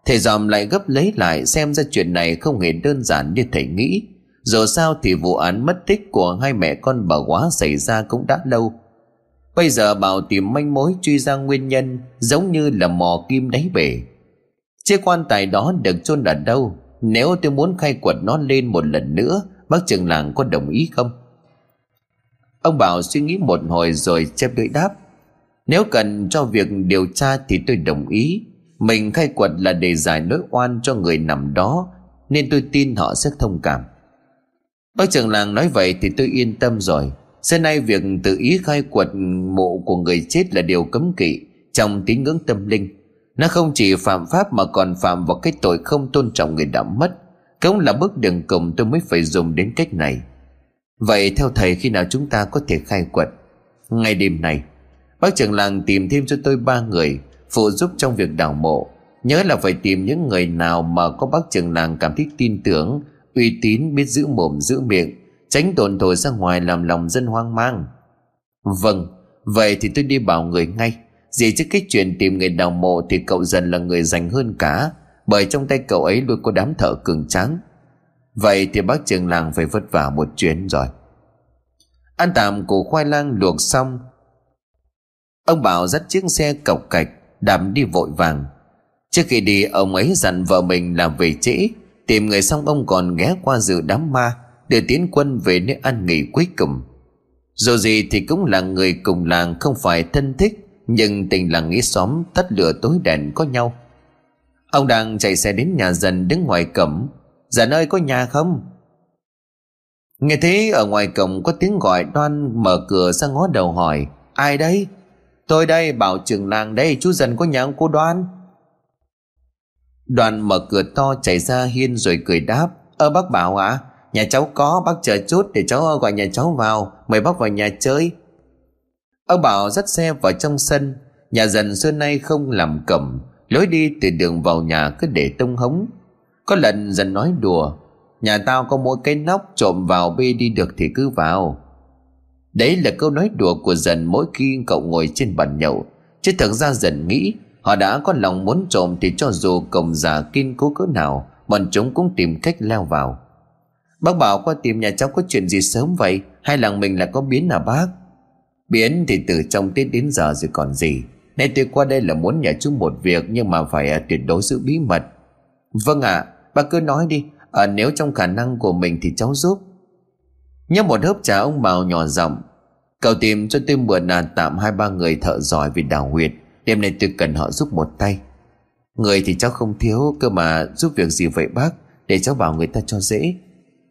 Thầy dòm lại gấp lấy lại xem ra chuyện này không hề đơn giản như thầy nghĩ. Dù sao thì vụ án mất tích của hai mẹ con bà quá xảy ra cũng đã lâu. Bây giờ bảo tìm manh mối truy ra nguyên nhân giống như là mò kim đáy bể. Chiếc quan tài đó được chôn ở đâu? Nếu tôi muốn khai quật nó lên một lần nữa, bác trưởng làng có đồng ý không? Ông Bảo suy nghĩ một hồi rồi chép lưỡi đáp. Nếu cần cho việc điều tra thì tôi đồng ý mình khai quật là để giải nỗi oan cho người nằm đó, Nên tôi tin họ sẽ thông cảm. Bác trưởng làng nói vậy thì tôi yên tâm rồi. Xưa nay việc tự ý khai quật mộ của người chết là điều cấm kỵ, Trong tín ngưỡng tâm linh. Nó không chỉ phạm pháp mà còn phạm vào cái tội không tôn trọng người đã mất. Cũng là bước đường cùng tôi mới phải dùng đến cách này. Vậy theo thầy khi nào chúng ta có thể khai quật? Ngay đêm này Bác trưởng làng tìm thêm cho tôi ba người phụ giúp trong việc đào mộ. Nhớ là phải tìm những người nào mà có bác trưởng làng cảm thấy tin tưởng, uy tín, biết giữ mồm, giữ miệng, Tránh đồn thổi ra ngoài làm lòng dân hoang mang. Vâng Vậy thì tôi đi bảo người ngay. Gì chứ cái chuyện tìm người đào mộ Thì cậu dần là người dành hơn cả, Bởi trong tay cậu ấy luôn có đám thợ cường tráng. Vậy thì bác trường làng phải vất vả một chuyến rồi. Ăn tạm củ khoai lang luộc xong. Ông Bảo dắt chiếc xe cọc cạch Đạp đi vội vàng. Trước khi đi, ông ấy dặn vợ mình làm về trễ, Tìm người xong ông còn ghé qua dự đám ma Để tiến quân về nơi ăn nghỉ cuối cùng. Dù gì thì cũng là người cùng làng Không phải thân thích, Nhưng tình làng nghĩ xóm tắt lửa tối đèn có nhau. Ông đang chạy xe đến nhà dần đứng ngoài cổng. Dạ nơi có nhà không? Nghe thấy ở ngoài cổng có tiếng gọi đoan mở cửa ra ngó đầu hỏi, Ai đấy? Tôi đây bảo trưởng làng đây chú dần có nhà ông cô đoan Đoàn mở cửa to chạy ra hiên rồi cười đáp. Ơ bác bảo ạ à, Nhà cháu có bác chờ chút để cháu gọi nhà cháu vào Mời bác vào nhà chơi. Ông Bảo dắt xe vào trong sân. Nhà dần xưa nay không làm cẩm Lối đi từ đường vào nhà cứ để tông hống. Có lần dần nói đùa Nhà tao có mỗi cái nóc trộm vào bê đi được thì cứ vào. Đấy là câu nói đùa của dần mỗi khi cậu ngồi trên bàn nhậu. Chứ thực ra dần nghĩ Họ đã có lòng muốn trộm thì cho dù cổng giả kiên cố cỡ nào Bọn chúng cũng tìm cách leo vào. Bác bảo qua tìm nhà cháu có chuyện gì sớm vậy? Hay làng mình là có biến à bác? Biến thì từ trong Tết đến giờ rồi còn gì. Nên tôi qua đây là muốn nhờ chú một việc Nhưng mà phải à, tuyệt đối giữ bí mật. Vâng ạ à, Bác cứ nói đi. À, Nếu trong khả năng của mình thì cháu giúp. Nhấp một hớp trà ông Bảo nhỏ giọng. Cậu tìm cho tôi mượn à, tạm hai ba người thợ giỏi về đào huyệt. Đêm nay tôi cần họ giúp một tay. Người thì cháu không thiếu Cơ mà giúp việc gì vậy bác? Để cháu bảo người ta cho dễ.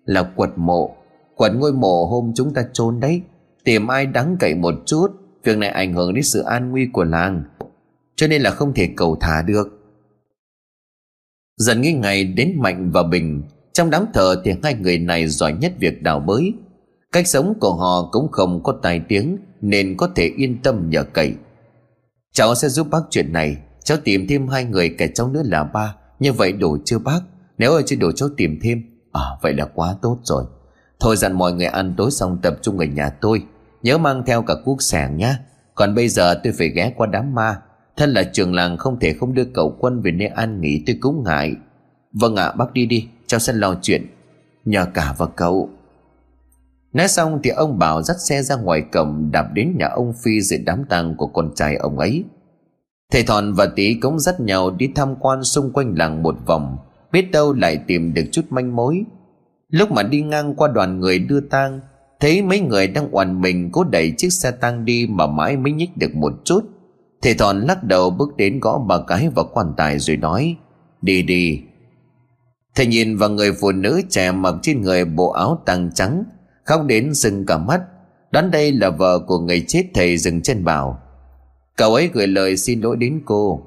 Là quật mộ. Quật ngôi mộ hôm chúng ta chôn đấy. Tìm ai đáng cậy một chút Việc này ảnh hưởng đến sự an nguy của làng. Cho nên là không thể cầu thả được. Dần nghĩ ngày đến Mạnh và Bình. Trong đám thờ thì hai người này giỏi nhất việc đào bới. Cách sống của họ cũng không có tài tiếng, Nên có thể yên tâm nhờ cậy. Cháu sẽ giúp bác chuyện này. Cháu tìm thêm hai người kẻ cháu nữa là ba. Như vậy đủ chưa bác? Nếu ở chưa đủ cháu tìm thêm À vậy là quá tốt rồi. Thôi dặn mọi người ăn tối xong tập trung ở nhà tôi. Nhớ mang theo cả cuốc sẻng nhá. Còn bây giờ tôi phải ghé qua đám ma. Thân là trường làng không thể không đưa cậu quân về nơi an nghỉ, tôi cũng ngại. Vâng ạ, bác đi đi. Cháu sẽ lo chuyện. Nhờ cả và cậu. Nói xong thì ông Bảo dắt xe ra ngoài cổng đạp đến nhà ông Phi dự đám tang của con trai ông ấy. Thầy Thọn và Tý cũng dắt nhau đi tham quan xung quanh làng một vòng, biết đâu lại tìm được chút manh mối. Lúc mà đi ngang qua đoàn người đưa tang, thấy mấy người đang oằn mình cố đẩy chiếc xe tang đi mà mãi mới nhích được một chút. Thầy Thọn lắc đầu bước đến gõ bà cái vào quan tài rồi nói, đi đi. Thầy nhìn vào người phụ nữ trẻ mặc trên người bộ áo tang trắng, khóc đến sưng cả mắt. Đoán đây là vợ của người chết thầy dừng chân bảo. Cậu ấy gửi lời xin lỗi đến cô.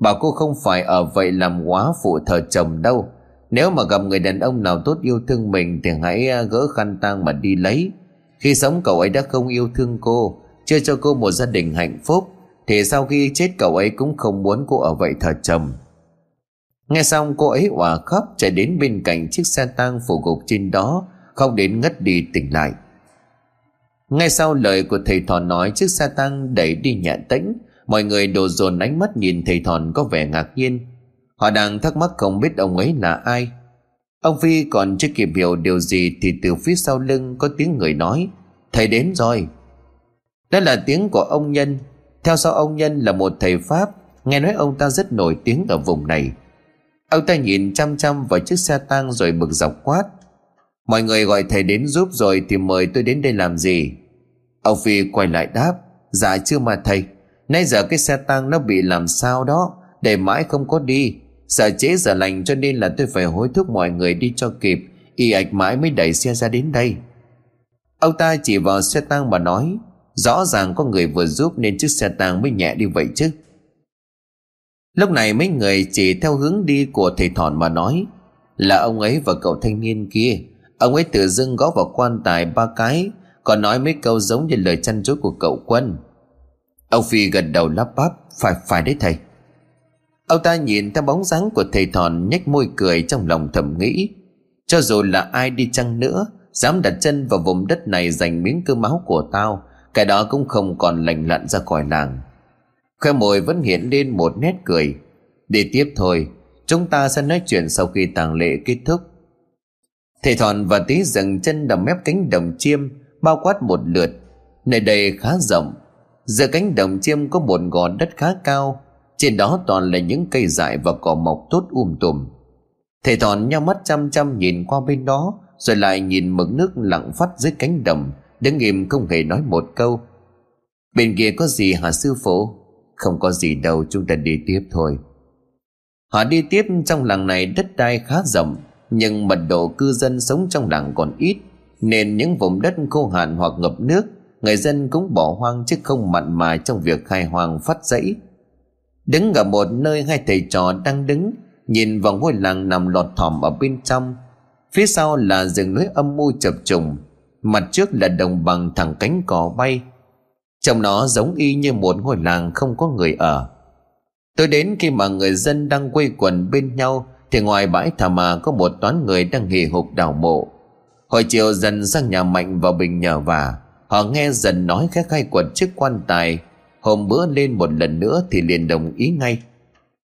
Bảo cô không phải ở vậy làm quá phụ thờ chồng đâu. Nếu mà gặp người đàn ông nào tốt yêu thương mình thì hãy à, gỡ khăn tang mà đi lấy. Khi sống cậu ấy đã không yêu thương cô, chưa cho cô một gia đình hạnh phúc, thì sau khi chết cậu ấy cũng không muốn cô ở vậy thờ chồng. Nghe xong cô ấy òa khóc, chạy đến bên cạnh chiếc xe tang phủ gục trên đó khóc đến ngất đi tỉnh lại. Ngay sau lời của thầy thòn nói, chiếc xe tăng đẩy đi nhẹ tĩnh. Mọi người đổ dồn ánh mắt nhìn thầy thòn có vẻ ngạc nhiên. Họ đang thắc mắc không biết ông ấy là ai. Ông phi còn chưa kịp hiểu điều gì thì từ phía sau lưng có tiếng người nói, thầy đến rồi. Đó là tiếng của ông nhân. Theo sau ông nhân là một thầy pháp, nghe nói ông ta rất nổi tiếng ở vùng này. Ông ta nhìn chăm chăm vào chiếc xe tang rồi bực dọc quát Mọi người gọi thầy đến giúp rồi Thì mời tôi đến đây làm gì? Ông Phi quay lại đáp Dạ chưa mà thầy. Nay giờ cái xe tăng nó bị làm sao đó, Để mãi không có đi. Sợ chế giờ lành cho nên là tôi phải hối thúc mọi người đi cho kịp, Y ạch mãi mới đẩy xe ra đến đây. Ông ta chỉ vào xe tăng mà nói, Rõ ràng có người vừa giúp Nên chiếc xe tăng mới nhẹ đi vậy chứ. Lúc này mấy người chỉ theo hướng đi của thầy thòn mà nói, Là ông ấy và cậu thanh niên kia. Ông ấy tự dưng gõ vào quan tài ba cái, Còn nói mấy câu giống như lời chăn chối của cậu quân. Ông Phi gật đầu lắp bắp, Phải phải đấy thầy. Ông ta nhìn theo bóng dáng của thầy thòn nhếch môi cười trong lòng thầm nghĩ. Cho dù là ai đi chăng nữa, Dám đặt chân vào vùng đất này giành miếng cơm máu của tao, Cái đó cũng không còn lành lặn ra khỏi làng. Khoe môi vẫn hiện lên một nét cười. Đi tiếp thôi, Chúng ta sẽ nói chuyện sau khi tàng lễ kết thúc. Thầy Thòn và Tí dừng chân đầm mép cánh đồng chiêm, Bao quát một lượt. Nơi đây khá rộng. Giữa cánh đồng chiêm có một gò đất khá cao. Trên đó toàn là những cây dại và cỏ mọc tốt um tùm. Thầy Thòn nhau mắt chăm chăm nhìn qua bên đó, Rồi lại nhìn mực nước lặng phát dưới cánh đồng, Đứng im không hề nói một câu. Bên kia có gì hả sư phụ? Không có gì đâu, chúng ta đi tiếp thôi. Họ đi tiếp, trong làng này đất đai khá rộng. Nhưng mật độ cư dân sống trong làng còn ít, Nên những vùng đất khô hạn hoặc ngập nước, Người dân cũng bỏ hoang chứ không mặn mà trong việc khai hoang phát dãy. Đứng ở một nơi hai thầy trò đang đứng, Nhìn vào ngôi làng nằm lọt thỏm ở bên trong. Phía sau là rừng núi âm mưu chập trùng, Mặt trước là đồng bằng thẳng cánh cỏ bay. Trong nó giống y như một ngôi làng không có người ở. Tôi đến khi mà người dân đang quây quần bên nhau thì ngoài bãi thả mà có một toán người đang hì hục đào mộ. Hồi chiều dần sang nhà Mạnh và Bình nhờ vả Họ nghe dần nói khẽ khai quật chiếc quan tài. Hôm bữa lên một lần nữa thì liền đồng ý ngay.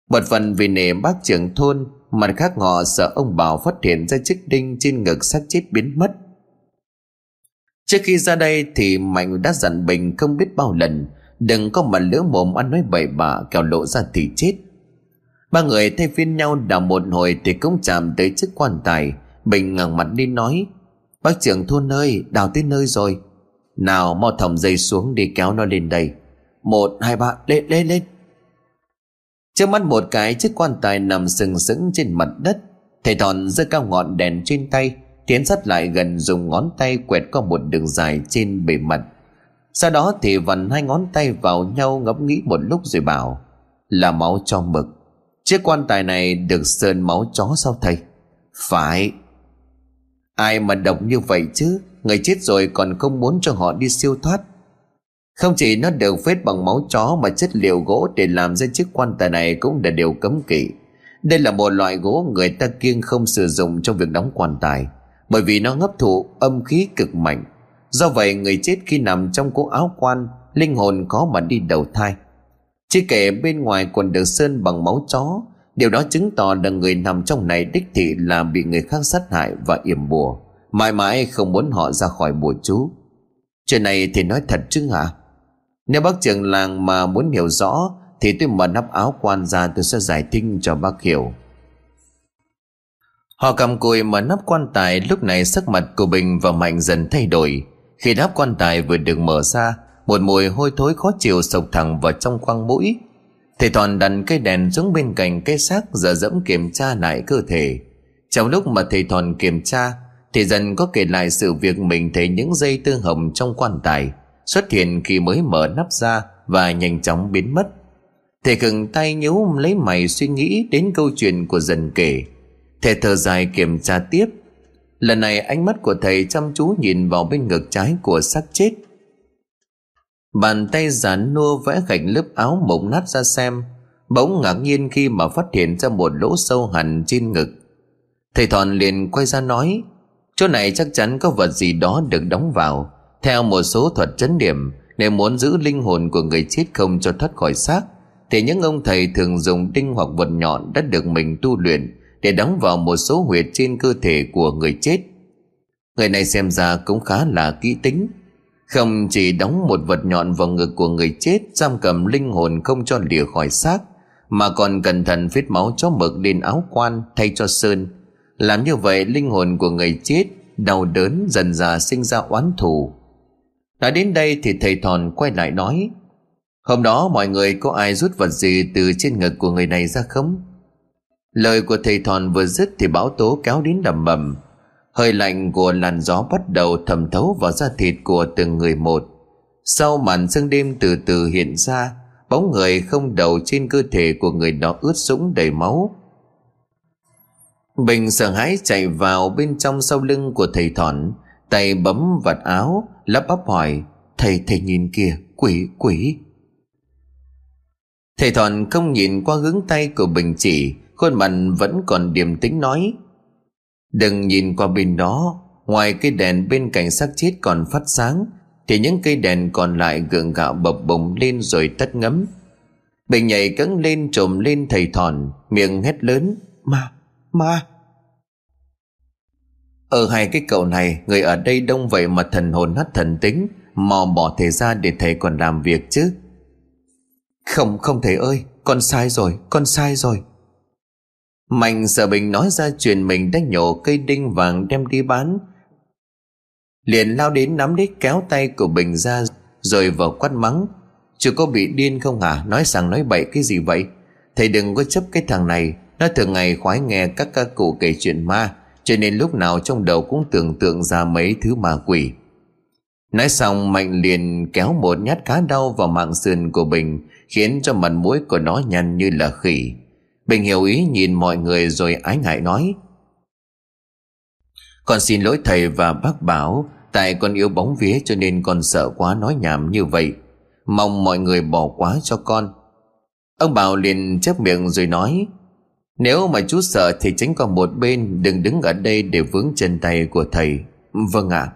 Một phần vì nể bác trưởng thôn, Mặt khác họ sợ ông Bảo phát hiện ra chiếc đinh trên ngực xác chết biến mất. Trước khi ra đây thì Mạnh đã dặn Bình không biết bao lần, Đừng có mà lỡ mồm ăn nói bậy bạ kẻo lộ ra thì chết. Ba người thay phiên nhau đào một hồi thì cũng chạm tới chiếc quan tài. Bình ngẩng mặt đi nói, Bác trưởng thôn ơi, đào tới nơi rồi. Nào, mau thòng dây xuống đi kéo nó lên đây. Một, hai, ba lên lên lên Trước mắt một cái, chiếc quan tài nằm sừng sững trên mặt đất. Thầy thòn giơ cao ngọn đèn trên tay, Tiến sát lại gần dùng ngón tay quẹt qua một đường dài trên bề mặt. Sau đó thì vặn hai ngón tay vào nhau ngẫm nghĩ một lúc rồi bảo, Là máu cho mực. Chiếc quan tài này được sơn máu chó sao thầy? Phải. Ai mà độc như vậy chứ? Người chết rồi còn không muốn cho họ đi siêu thoát. Không chỉ nó được phết bằng máu chó Mà chất liệu gỗ để làm ra chiếc quan tài này Cũng là điều cấm kỵ. Đây là một loại gỗ người ta kiêng không sử dụng Trong việc đóng quan tài, Bởi vì nó hấp thụ âm khí cực mạnh. Do vậy, người chết khi nằm trong cỗ áo quan, Linh hồn có mà đi đầu thai chưa kể bên ngoài còn được sơn bằng máu chó. Điều đó chứng tỏ là người nằm trong này đích thị là bị người khác sát hại và yểm bùa. Mãi mãi không muốn họ ra khỏi bùa chú. Chuyện này thì nói thật chứ hả? Nếu bác trưởng làng mà muốn hiểu rõ, Thì tôi mở nắp áo quan ra tôi sẽ giải thích cho bác hiểu. Họ cầm cùi mở nắp quan tài, Lúc này sắc mặt của Bình và Mạnh dần thay đổi. Khi nắp quan tài vừa được mở ra một mùi hôi thối khó chịu sộc thẳng vào trong khoang mũi. Thầy Toàn đặt cây đèn xuống bên cạnh cây xác Giờ dẫm kiểm tra lại cơ thể. Trong lúc mà thầy Toàn kiểm tra, Thì dần có kể lại sự việc mình thấy những dây tư hồng trong quan tài Xuất hiện khi mới mở nắp ra Và nhanh chóng biến mất. Thầy khừng tay nhíu lấy mày suy nghĩ đến câu chuyện của dần kể. Thầy thở dài kiểm tra tiếp. Lần này ánh mắt của thầy chăm chú nhìn vào bên ngực trái của xác chết. Bàn tay giả nua vẽ gạch lớp áo mộng nát ra xem, Bỗng ngạc nhiên khi mà phát hiện ra một lỗ sâu hẳn trên ngực. Thầy Thọn liền quay ra nói, Chỗ này chắc chắn có vật gì đó được đóng vào. Theo một số thuật chấn điểm, Nếu muốn giữ linh hồn của người chết không cho thoát khỏi xác, Thì những ông thầy thường dùng đinh hoặc vật nhọn đã được mình tu luyện để đóng vào một số huyệt trên cơ thể của người chết. Người này xem ra cũng khá là kỹ tính không chỉ đóng một vật nhọn vào ngực của người chết giam cầm linh hồn không cho lìa khỏi xác, mà còn cẩn thận vết máu chó mực lên áo quan thay cho sơn. Làm như vậy, linh hồn của người chết đau đớn dần dà sinh ra oán thù. Đã đến đây thì thầy thòn quay lại nói, hôm đó mọi người có ai rút vật gì từ trên ngực của người này ra không? Lời của thầy Thòn vừa dứt thì bão tố kéo đến đầm bầm. Hơi lạnh của làn gió bắt đầu thẩm thấu vào da thịt của từng người một. Sau màn sương đêm từ từ hiện ra, bóng người không đầu trên cơ thể của người đó ướt sũng đầy máu. Bình sợ hãi chạy vào bên trong sau lưng của thầy thọn, tay bấm vạt áo, lắp bắp hỏi, thầy thầy nhìn kìa, quỷ, quỷ. Thầy thọn không nhìn qua hướng tay của Bình chỉ, Khuôn mặt vẫn còn điềm tĩnh nói Đừng nhìn qua bên đó Ngoài cây đèn bên cạnh xác chết còn phát sáng Thì những cây đèn còn lại gượng gạo bập bùng lên rồi tắt ngấm. Bình nhảy cứng lên trồm lên thầy thòn Miệng hét lớn Ma, ma! Ở hai cái cầu này Người ở đây đông vậy mà thần hồn hắt thần tính Mò bỏ thầy ra để thầy còn làm việc chứ. Không không thầy ơi Con sai rồi con sai rồi. Mạnh sợ bình nói ra chuyện mình đã nhổ cây đinh vàng đem đi bán. Liền lao đến nắm lấy kéo tay của Bình ra, Rồi vào quát mắng. "Chưa có bị điên không hả? Nói rằng nói bậy cái gì vậy? Thầy đừng có chấp cái thằng này. Nó thường ngày khoái nghe các ca cụ kể chuyện ma, Cho nên lúc nào trong đầu cũng tưởng tượng ra mấy thứ ma quỷ. Nói xong, Mạnh liền kéo một nhát khá đau vào mạng sườn của Bình, Khiến cho mặt mũi của nó nhăn như là khỉ. Bình hiểu ý nhìn mọi người rồi ái ngại nói. Con xin lỗi thầy và bác bảo, Tại con yêu bóng vía cho nên con sợ quá nói nhảm như vậy. Mong mọi người bỏ quá cho con. Ông Bảo liền chép miệng rồi nói, Nếu mà chú sợ thì tránh qua một bên, Đừng đứng ở đây để vướng chân tay của thầy. Vâng ạ. À.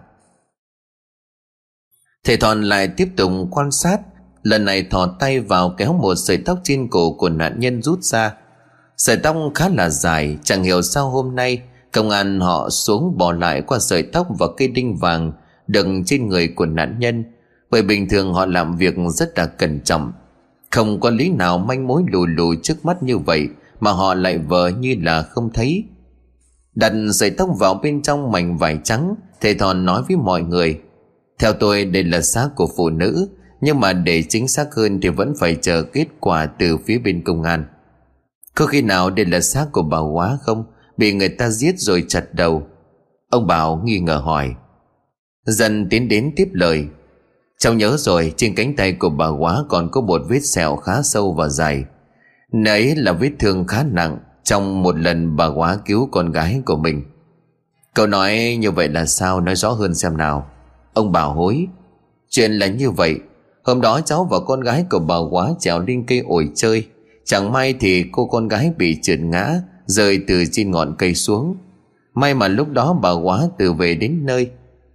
Thầy Thọn lại tiếp tục quan sát, Lần này thò tay vào kéo một sợi tóc trên cổ của nạn nhân rút ra. Sợi tóc khá là dài, Chẳng hiểu sao hôm nay Công an họ xuống bỏ lại qua sợi tóc và cây đinh vàng Đựng trên người của nạn nhân. Bởi bình thường họ làm việc rất là cẩn trọng. Không có lý nào manh mối lù lù trước mắt như vậy Mà họ lại vờ như là không thấy. Đặt sợi tóc vào bên trong mảnh vải trắng Thầy Thòn nói với mọi người, Theo tôi, đây là xác của phụ nữ, Nhưng mà để chính xác hơn thì vẫn phải chờ kết quả từ phía bên công an có khi nào đây là xác của bà quá không? Bị người ta giết rồi chặt đầu. Ông Bảo nghi ngờ hỏi. Dần tiến đến tiếp lời. Cháu nhớ rồi, trên cánh tay của bà quá còn có một vết sẹo khá sâu và dài. Nấy là vết thương khá nặng, Trong một lần bà quá cứu con gái của mình. Cậu nói như vậy là sao? Nói rõ hơn xem nào. Ông bảo hối. Chuyện là như vậy. Hôm đó cháu và con gái của bà quá trèo lên cây ổi chơi. Chẳng may thì cô con gái bị trượt ngã, Rơi từ trên ngọn cây xuống. May mà lúc đó bà quá từ về đến nơi,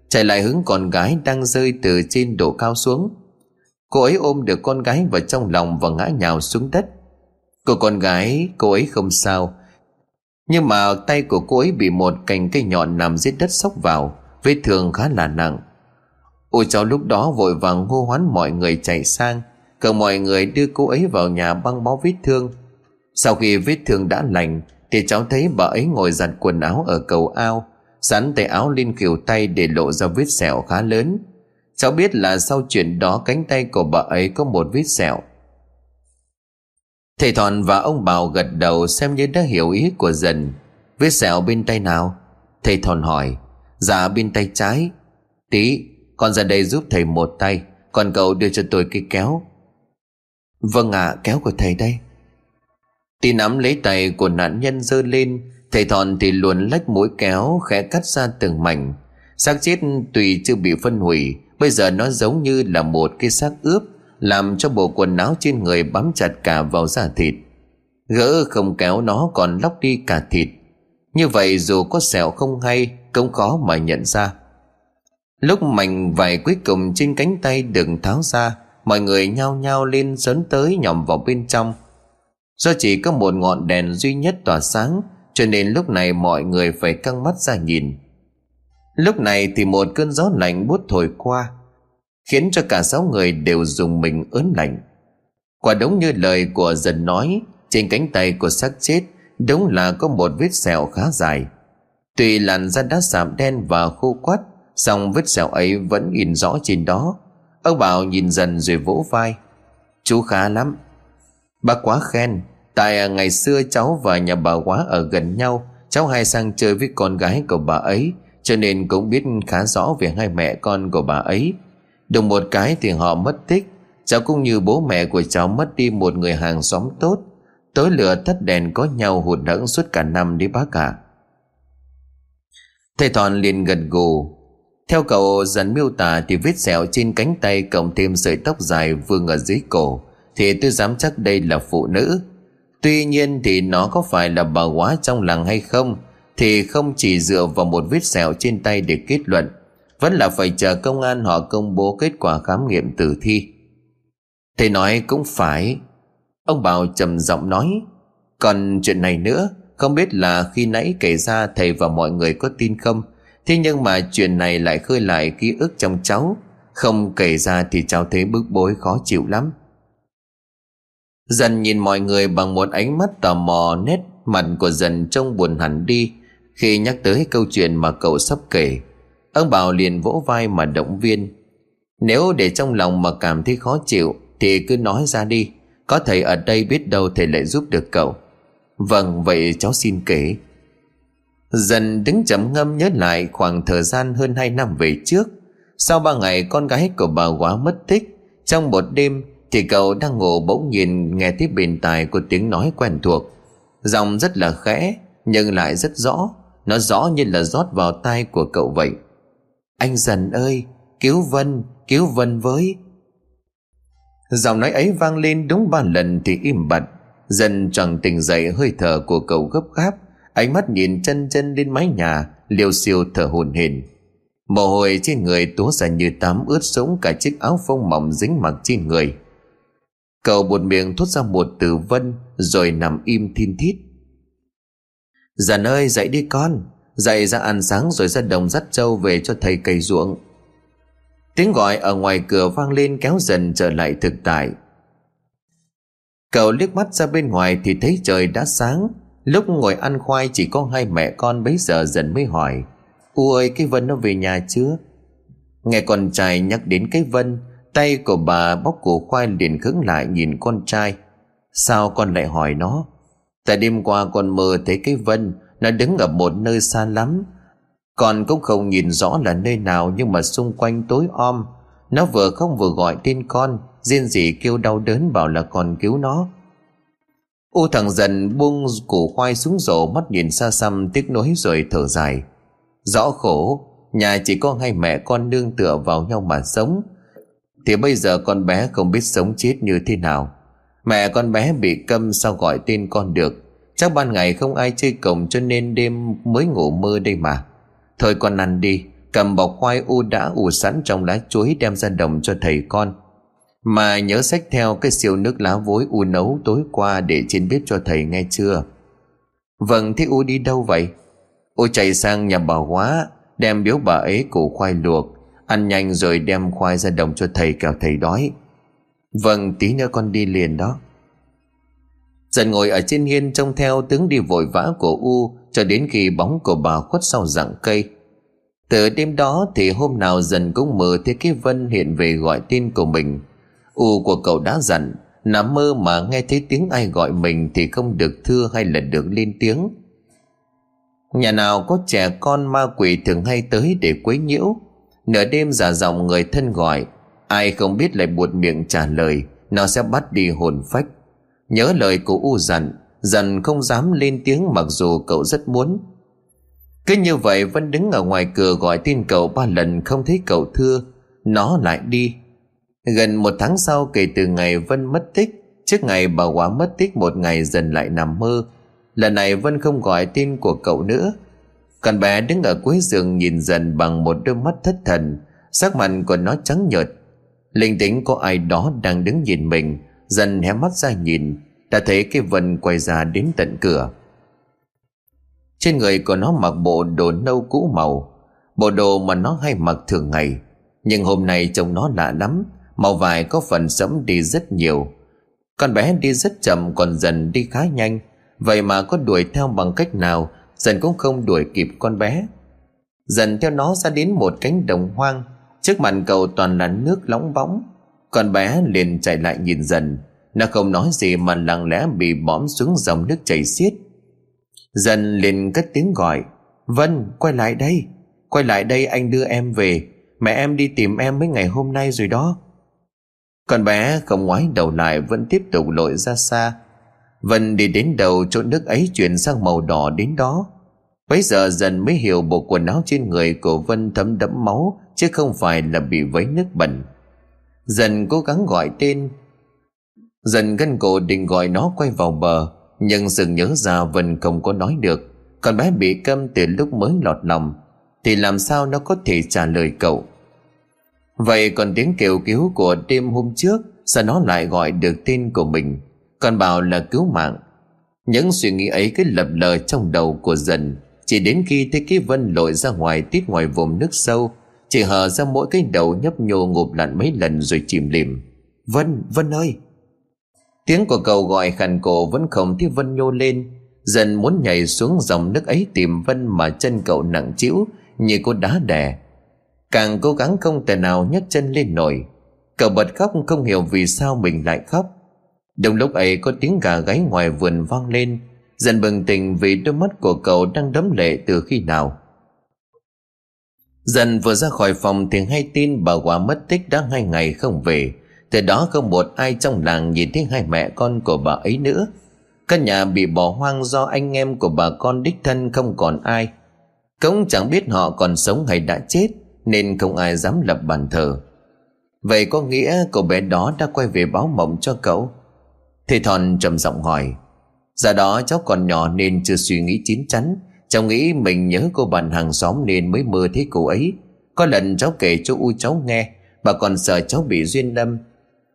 Chạy lại hướng con gái đang rơi từ trên độ cao xuống. Cô ấy ôm được con gái vào trong lòng và ngã nhào xuống đất. Cô con gái, cô ấy không sao. Nhưng mà tay của cô ấy bị một cành cây nhọn nằm dưới đất sốc vào, Vết thương khá là nặng. Ôi, cháu lúc đó vội vàng hô hoán mọi người chạy sang. Cờ mọi người đưa cô ấy vào nhà băng bó vết thương. Sau khi vết thương đã lành, Thì cháu thấy bà ấy ngồi giặt quần áo ở cầu ao, Sắn tay áo lên khỉu tay để lộ ra vết sẹo khá lớn. Cháu biết là sau chuyện đó cánh tay của bà ấy có một vết sẹo. Thầy Thọn và ông Bảo gật đầu xem như đã hiểu ý của dần. Vết sẹo bên tay nào? Thầy Thọn hỏi. Dạ bên tay trái. Tí, con ra đây giúp thầy một tay. Còn cậu đưa cho tôi cây kéo. Vâng ạ à, kéo của thầy đây. Tì nắm lấy tay của nạn nhân dơ lên Thầy thòn thì luồn lách mũi kéo Khẽ cắt ra từng mảnh. Xác chết tùy chưa bị phân hủy Bây giờ nó giống như là một cái xác ướp Làm cho bộ quần áo trên người bám chặt cả vào da thịt. Gỡ không kéo nó còn lóc đi cả thịt. Như vậy dù có sẹo không hay Cũng khó mà nhận ra. Lúc mảnh vải cuối cùng trên cánh tay đừng tháo ra Mọi người nhao nhao lên dấn tới nhòm vào bên trong. Do chỉ có một ngọn đèn duy nhất tỏa sáng, Cho nên lúc này mọi người phải căng mắt ra nhìn. Lúc này thì một cơn gió lạnh bút thổi qua, Khiến cho cả sáu người đều dùng mình ớn lạnh. Quả đúng như lời của dần nói, Trên cánh tay của xác chết, Đúng là có một vết sẹo khá dài. Tuy làn da đã sạm đen và khô quắt, song vết sẹo ấy vẫn in rõ trên đó. Ông Bảo nhìn dần rồi vỗ vai. Chú khá lắm. Bác quá khen. Tại ngày xưa cháu và nhà bà quá ở gần nhau. Cháu hay sang chơi với con gái của bà ấy, Cho nên cũng biết khá rõ về hai mẹ con của bà ấy. Đồng một cái thì họ mất tích. Cháu cũng như bố mẹ của cháu mất đi một người hàng xóm tốt. Tối lửa tắt đèn có nhau hụt hẫng suốt cả năm đi bác cả Thầy Thòn liền gật gù theo cậu dần miêu tả thì vết sẹo trên cánh tay cộng thêm sợi tóc dài vương ở dưới cổ, thì tôi dám chắc đây là phụ nữ. Tuy nhiên thì nó có phải là bà quá trong làng hay không, Thì không chỉ dựa vào một vết sẹo trên tay để kết luận, Vẫn là phải chờ công an họ công bố kết quả khám nghiệm tử thi. Thầy nói, cũng phải. Ông Bảo trầm giọng nói, Còn chuyện này nữa, Không biết là khi nãy kể ra thầy và mọi người có tin không? Thế nhưng mà chuyện này lại khơi lại ký ức trong cháu. Không kể ra thì cháu thấy bức bối khó chịu lắm. Dần nhìn mọi người bằng một ánh mắt tò mò nét mặt của dần trông buồn hẳn đi. Khi nhắc tới câu chuyện mà cậu sắp kể, Ông Bảo liền vỗ vai mà động viên. Nếu để trong lòng mà cảm thấy khó chịu, Thì cứ nói ra đi. Có thầy ở đây biết đâu thầy lại giúp được cậu. Vâng vậy cháu xin kể. Dần đứng chấm ngâm nhớ lại khoảng thời gian hơn 2 năm về trước. Sau ba ngày con gái của bà quá mất tích, Trong một đêm thì cậu đang ngủ bỗng nhìn nghe tiếp bên tai của tiếng nói quen thuộc. Giọng rất là khẽ, nhưng lại rất rõ. Nó rõ như là rót vào tai của cậu vậy. Anh dần ơi, Cứu Vân Cứu Vân với. Giọng nói ấy vang lên đúng ba lần thì im bặt. Dần chẳng tỉnh dậy hơi thở của cậu gấp gáp. Ánh mắt nhìn chân chân lên mái nhà liều siêu thở hồn hển. Mồ hôi trên người túa ra như tắm ướt sũng cả chiếc áo phông mỏng dính mặc trên người. Cậu buột miệng thốt ra một từ vân, Rồi nằm im thin thít. Dần ơi, dậy đi con. Dậy ra ăn sáng rồi ra đồng dắt trâu về cho thầy cày ruộng. Tiếng gọi ở ngoài cửa vang lên kéo dần trở lại thực tại. Cậu liếc mắt ra bên ngoài thì thấy trời đã sáng. Lúc ngồi ăn khoai chỉ có hai mẹ con bấy giờ dần mới hỏi U ơi, cái Vân nó về nhà chưa? Nghe con trai nhắc đến cái Vân, Tay của bà bóc củ khoai liền khứng lại nhìn con trai. Sao con lại hỏi nó? Tại đêm qua con mơ thấy cái Vân, Nó đứng ở một nơi xa lắm. Con cũng không nhìn rõ là nơi nào Nhưng mà xung quanh tối om. Nó vừa không vừa gọi tên con, Riêng gì kêu đau đớn bảo là con cứu nó. U thằng dần buông củ khoai xuống rổ, Mắt nhìn xa xăm, tiếc nuối rồi thở dài. Rõ khổ, Nhà chỉ có hai mẹ con nương tựa vào nhau mà sống. Thì bây giờ con bé không biết sống chết như thế nào. Mẹ con bé bị câm sao gọi tên con được. Chắc ban ngày không ai chơi cổng cho nên đêm mới ngủ mơ đây mà. Thôi con ăn đi, Cầm bọc khoai u đã, ủ sẵn trong lá chuối đem ra đồng cho thầy con. Mà nhớ xách theo cái siêu nước lá vối u nấu tối qua để trên bếp cho thầy nghe chưa? Vâng thế u đi đâu vậy? U chạy sang nhà bà hóa, Đem biếu bà ấy củ khoai luộc, Ăn nhanh rồi đem khoai ra đồng cho thầy kẻo thầy đói. Vâng tí nữa con đi liền đó. Dần ngồi ở trên hiên trông theo tướng đi vội vã của U Cho đến khi bóng của bà khuất sau rặng cây. Từ đêm đó thì hôm nào dần cũng mơ thấy cái Vân hiện về gọi tên của mình. U của cậu đã dặn Nằm mơ mà nghe thấy tiếng ai gọi mình Thì không được thưa hay là được lên tiếng. Nhà nào có trẻ con ma quỷ thường hay tới để quấy nhiễu. Nửa đêm giả giọng người thân gọi, Ai không biết lại buột miệng trả lời, Nó sẽ bắt đi hồn phách. Nhớ lời của U dặn Dần không dám lên tiếng mặc dù cậu rất muốn. Cứ như vậy Vân đứng ở ngoài cửa gọi tên cậu ba lần không thấy cậu thưa, Nó lại đi. Gần một tháng sau, kể từ ngày Vân mất tích, Trước ngày bà quả mất tích, một ngày dần lại nằm mơ. Lần này Vân không gọi tin của cậu nữa. Còn bé đứng ở cuối giường nhìn dần bằng một đôi mắt thất thần, Sắc mặt của nó trắng nhợt. Linh tính có ai đó đang đứng nhìn mình, Dần hé mắt ra nhìn, Đã thấy cái Vân quay ra đến tận cửa. Trên người của nó mặc bộ đồ nâu cũ màu, Bộ đồ mà nó hay mặc thường ngày, Nhưng hôm nay trông nó lạ lắm. Màu vải có phần sẫm đi rất nhiều. Con bé đi rất chậm, còn dần đi khá nhanh. Vậy mà có đuổi theo bằng cách nào, Dần cũng không đuổi kịp con bé. Dần theo nó ra đến một cánh đồng hoang. Trước mặt cầu toàn là nước lóng bóng. Con bé liền chạy lại nhìn dần. Nó không nói gì mà lặng lẽ bị bõm xuống dòng nước chảy xiết. Dần liền cất tiếng gọi, Vân, quay lại đây. Quay lại đây anh đưa em về. Mẹ em đi tìm em mấy ngày hôm nay rồi đó. Con bé không ngoái đầu lại Vẫn tiếp tục lội ra xa. Vân đi đến đầu chỗ nước ấy chuyển sang màu đỏ đến đó. Bấy giờ dần mới hiểu bộ quần áo trên người của Vân thấm đẫm máu, Chứ không phải là bị vấy nước bẩn. Dần cố gắng gọi tên. Dần gân cổ định gọi nó quay vào bờ, Nhưng dừng nhớ ra Vân không có nói được. Con bé bị câm từ lúc mới lọt lòng. Thì làm sao nó có thể trả lời cậu? Vậy còn tiếng kêu cứu của đêm hôm trước Sao nó lại gọi được tên của mình? Còn bảo là cứu mạng. Những suy nghĩ ấy cứ lập lờ trong đầu của dần. Chỉ đến khi thấy cái vân lội ra ngoài tít ngoài vùng nước sâu Chỉ hở ra mỗi cái đầu nhấp nhô ngụp lặn mấy lần rồi chìm lìm. Vân, Vân ơi! Tiếng của cậu gọi khàn cổ vẫn không thấy Vân nhô lên. Dần muốn nhảy xuống dòng nước ấy tìm Vân mà chân cậu nặng chịu như cô đá đè. Càng cố gắng không thể nào nhấc chân lên nổi. Cậu bật khóc không hiểu vì sao mình lại khóc. Đồng lúc ấy có tiếng gà gáy ngoài vườn vang lên, Dần bừng tỉnh vì đôi mắt của cậu đang đấm lệ từ khi nào. Dần vừa ra khỏi phòng thì hay tin bà quả mất tích đã hai ngày không về. Từ đó không một ai trong làng nhìn thấy hai mẹ con của bà ấy nữa. Căn nhà bị bỏ hoang do anh em của bà con đích thân không còn ai. Cũng chẳng biết họ còn sống hay đã chết. Nên không ai dám lập bàn thờ. Vậy có nghĩa cậu bé đó đã quay về báo mộng cho cậu? Thầy Thòn trầm giọng hỏi. Giờ đó cháu còn nhỏ nên chưa suy nghĩ chín chắn. Cháu nghĩ mình nhớ cô bạn hàng xóm nên mới mơ thấy cô ấy. Có lần cháu kể cho U cháu nghe, Bà còn sợ cháu bị duyên đâm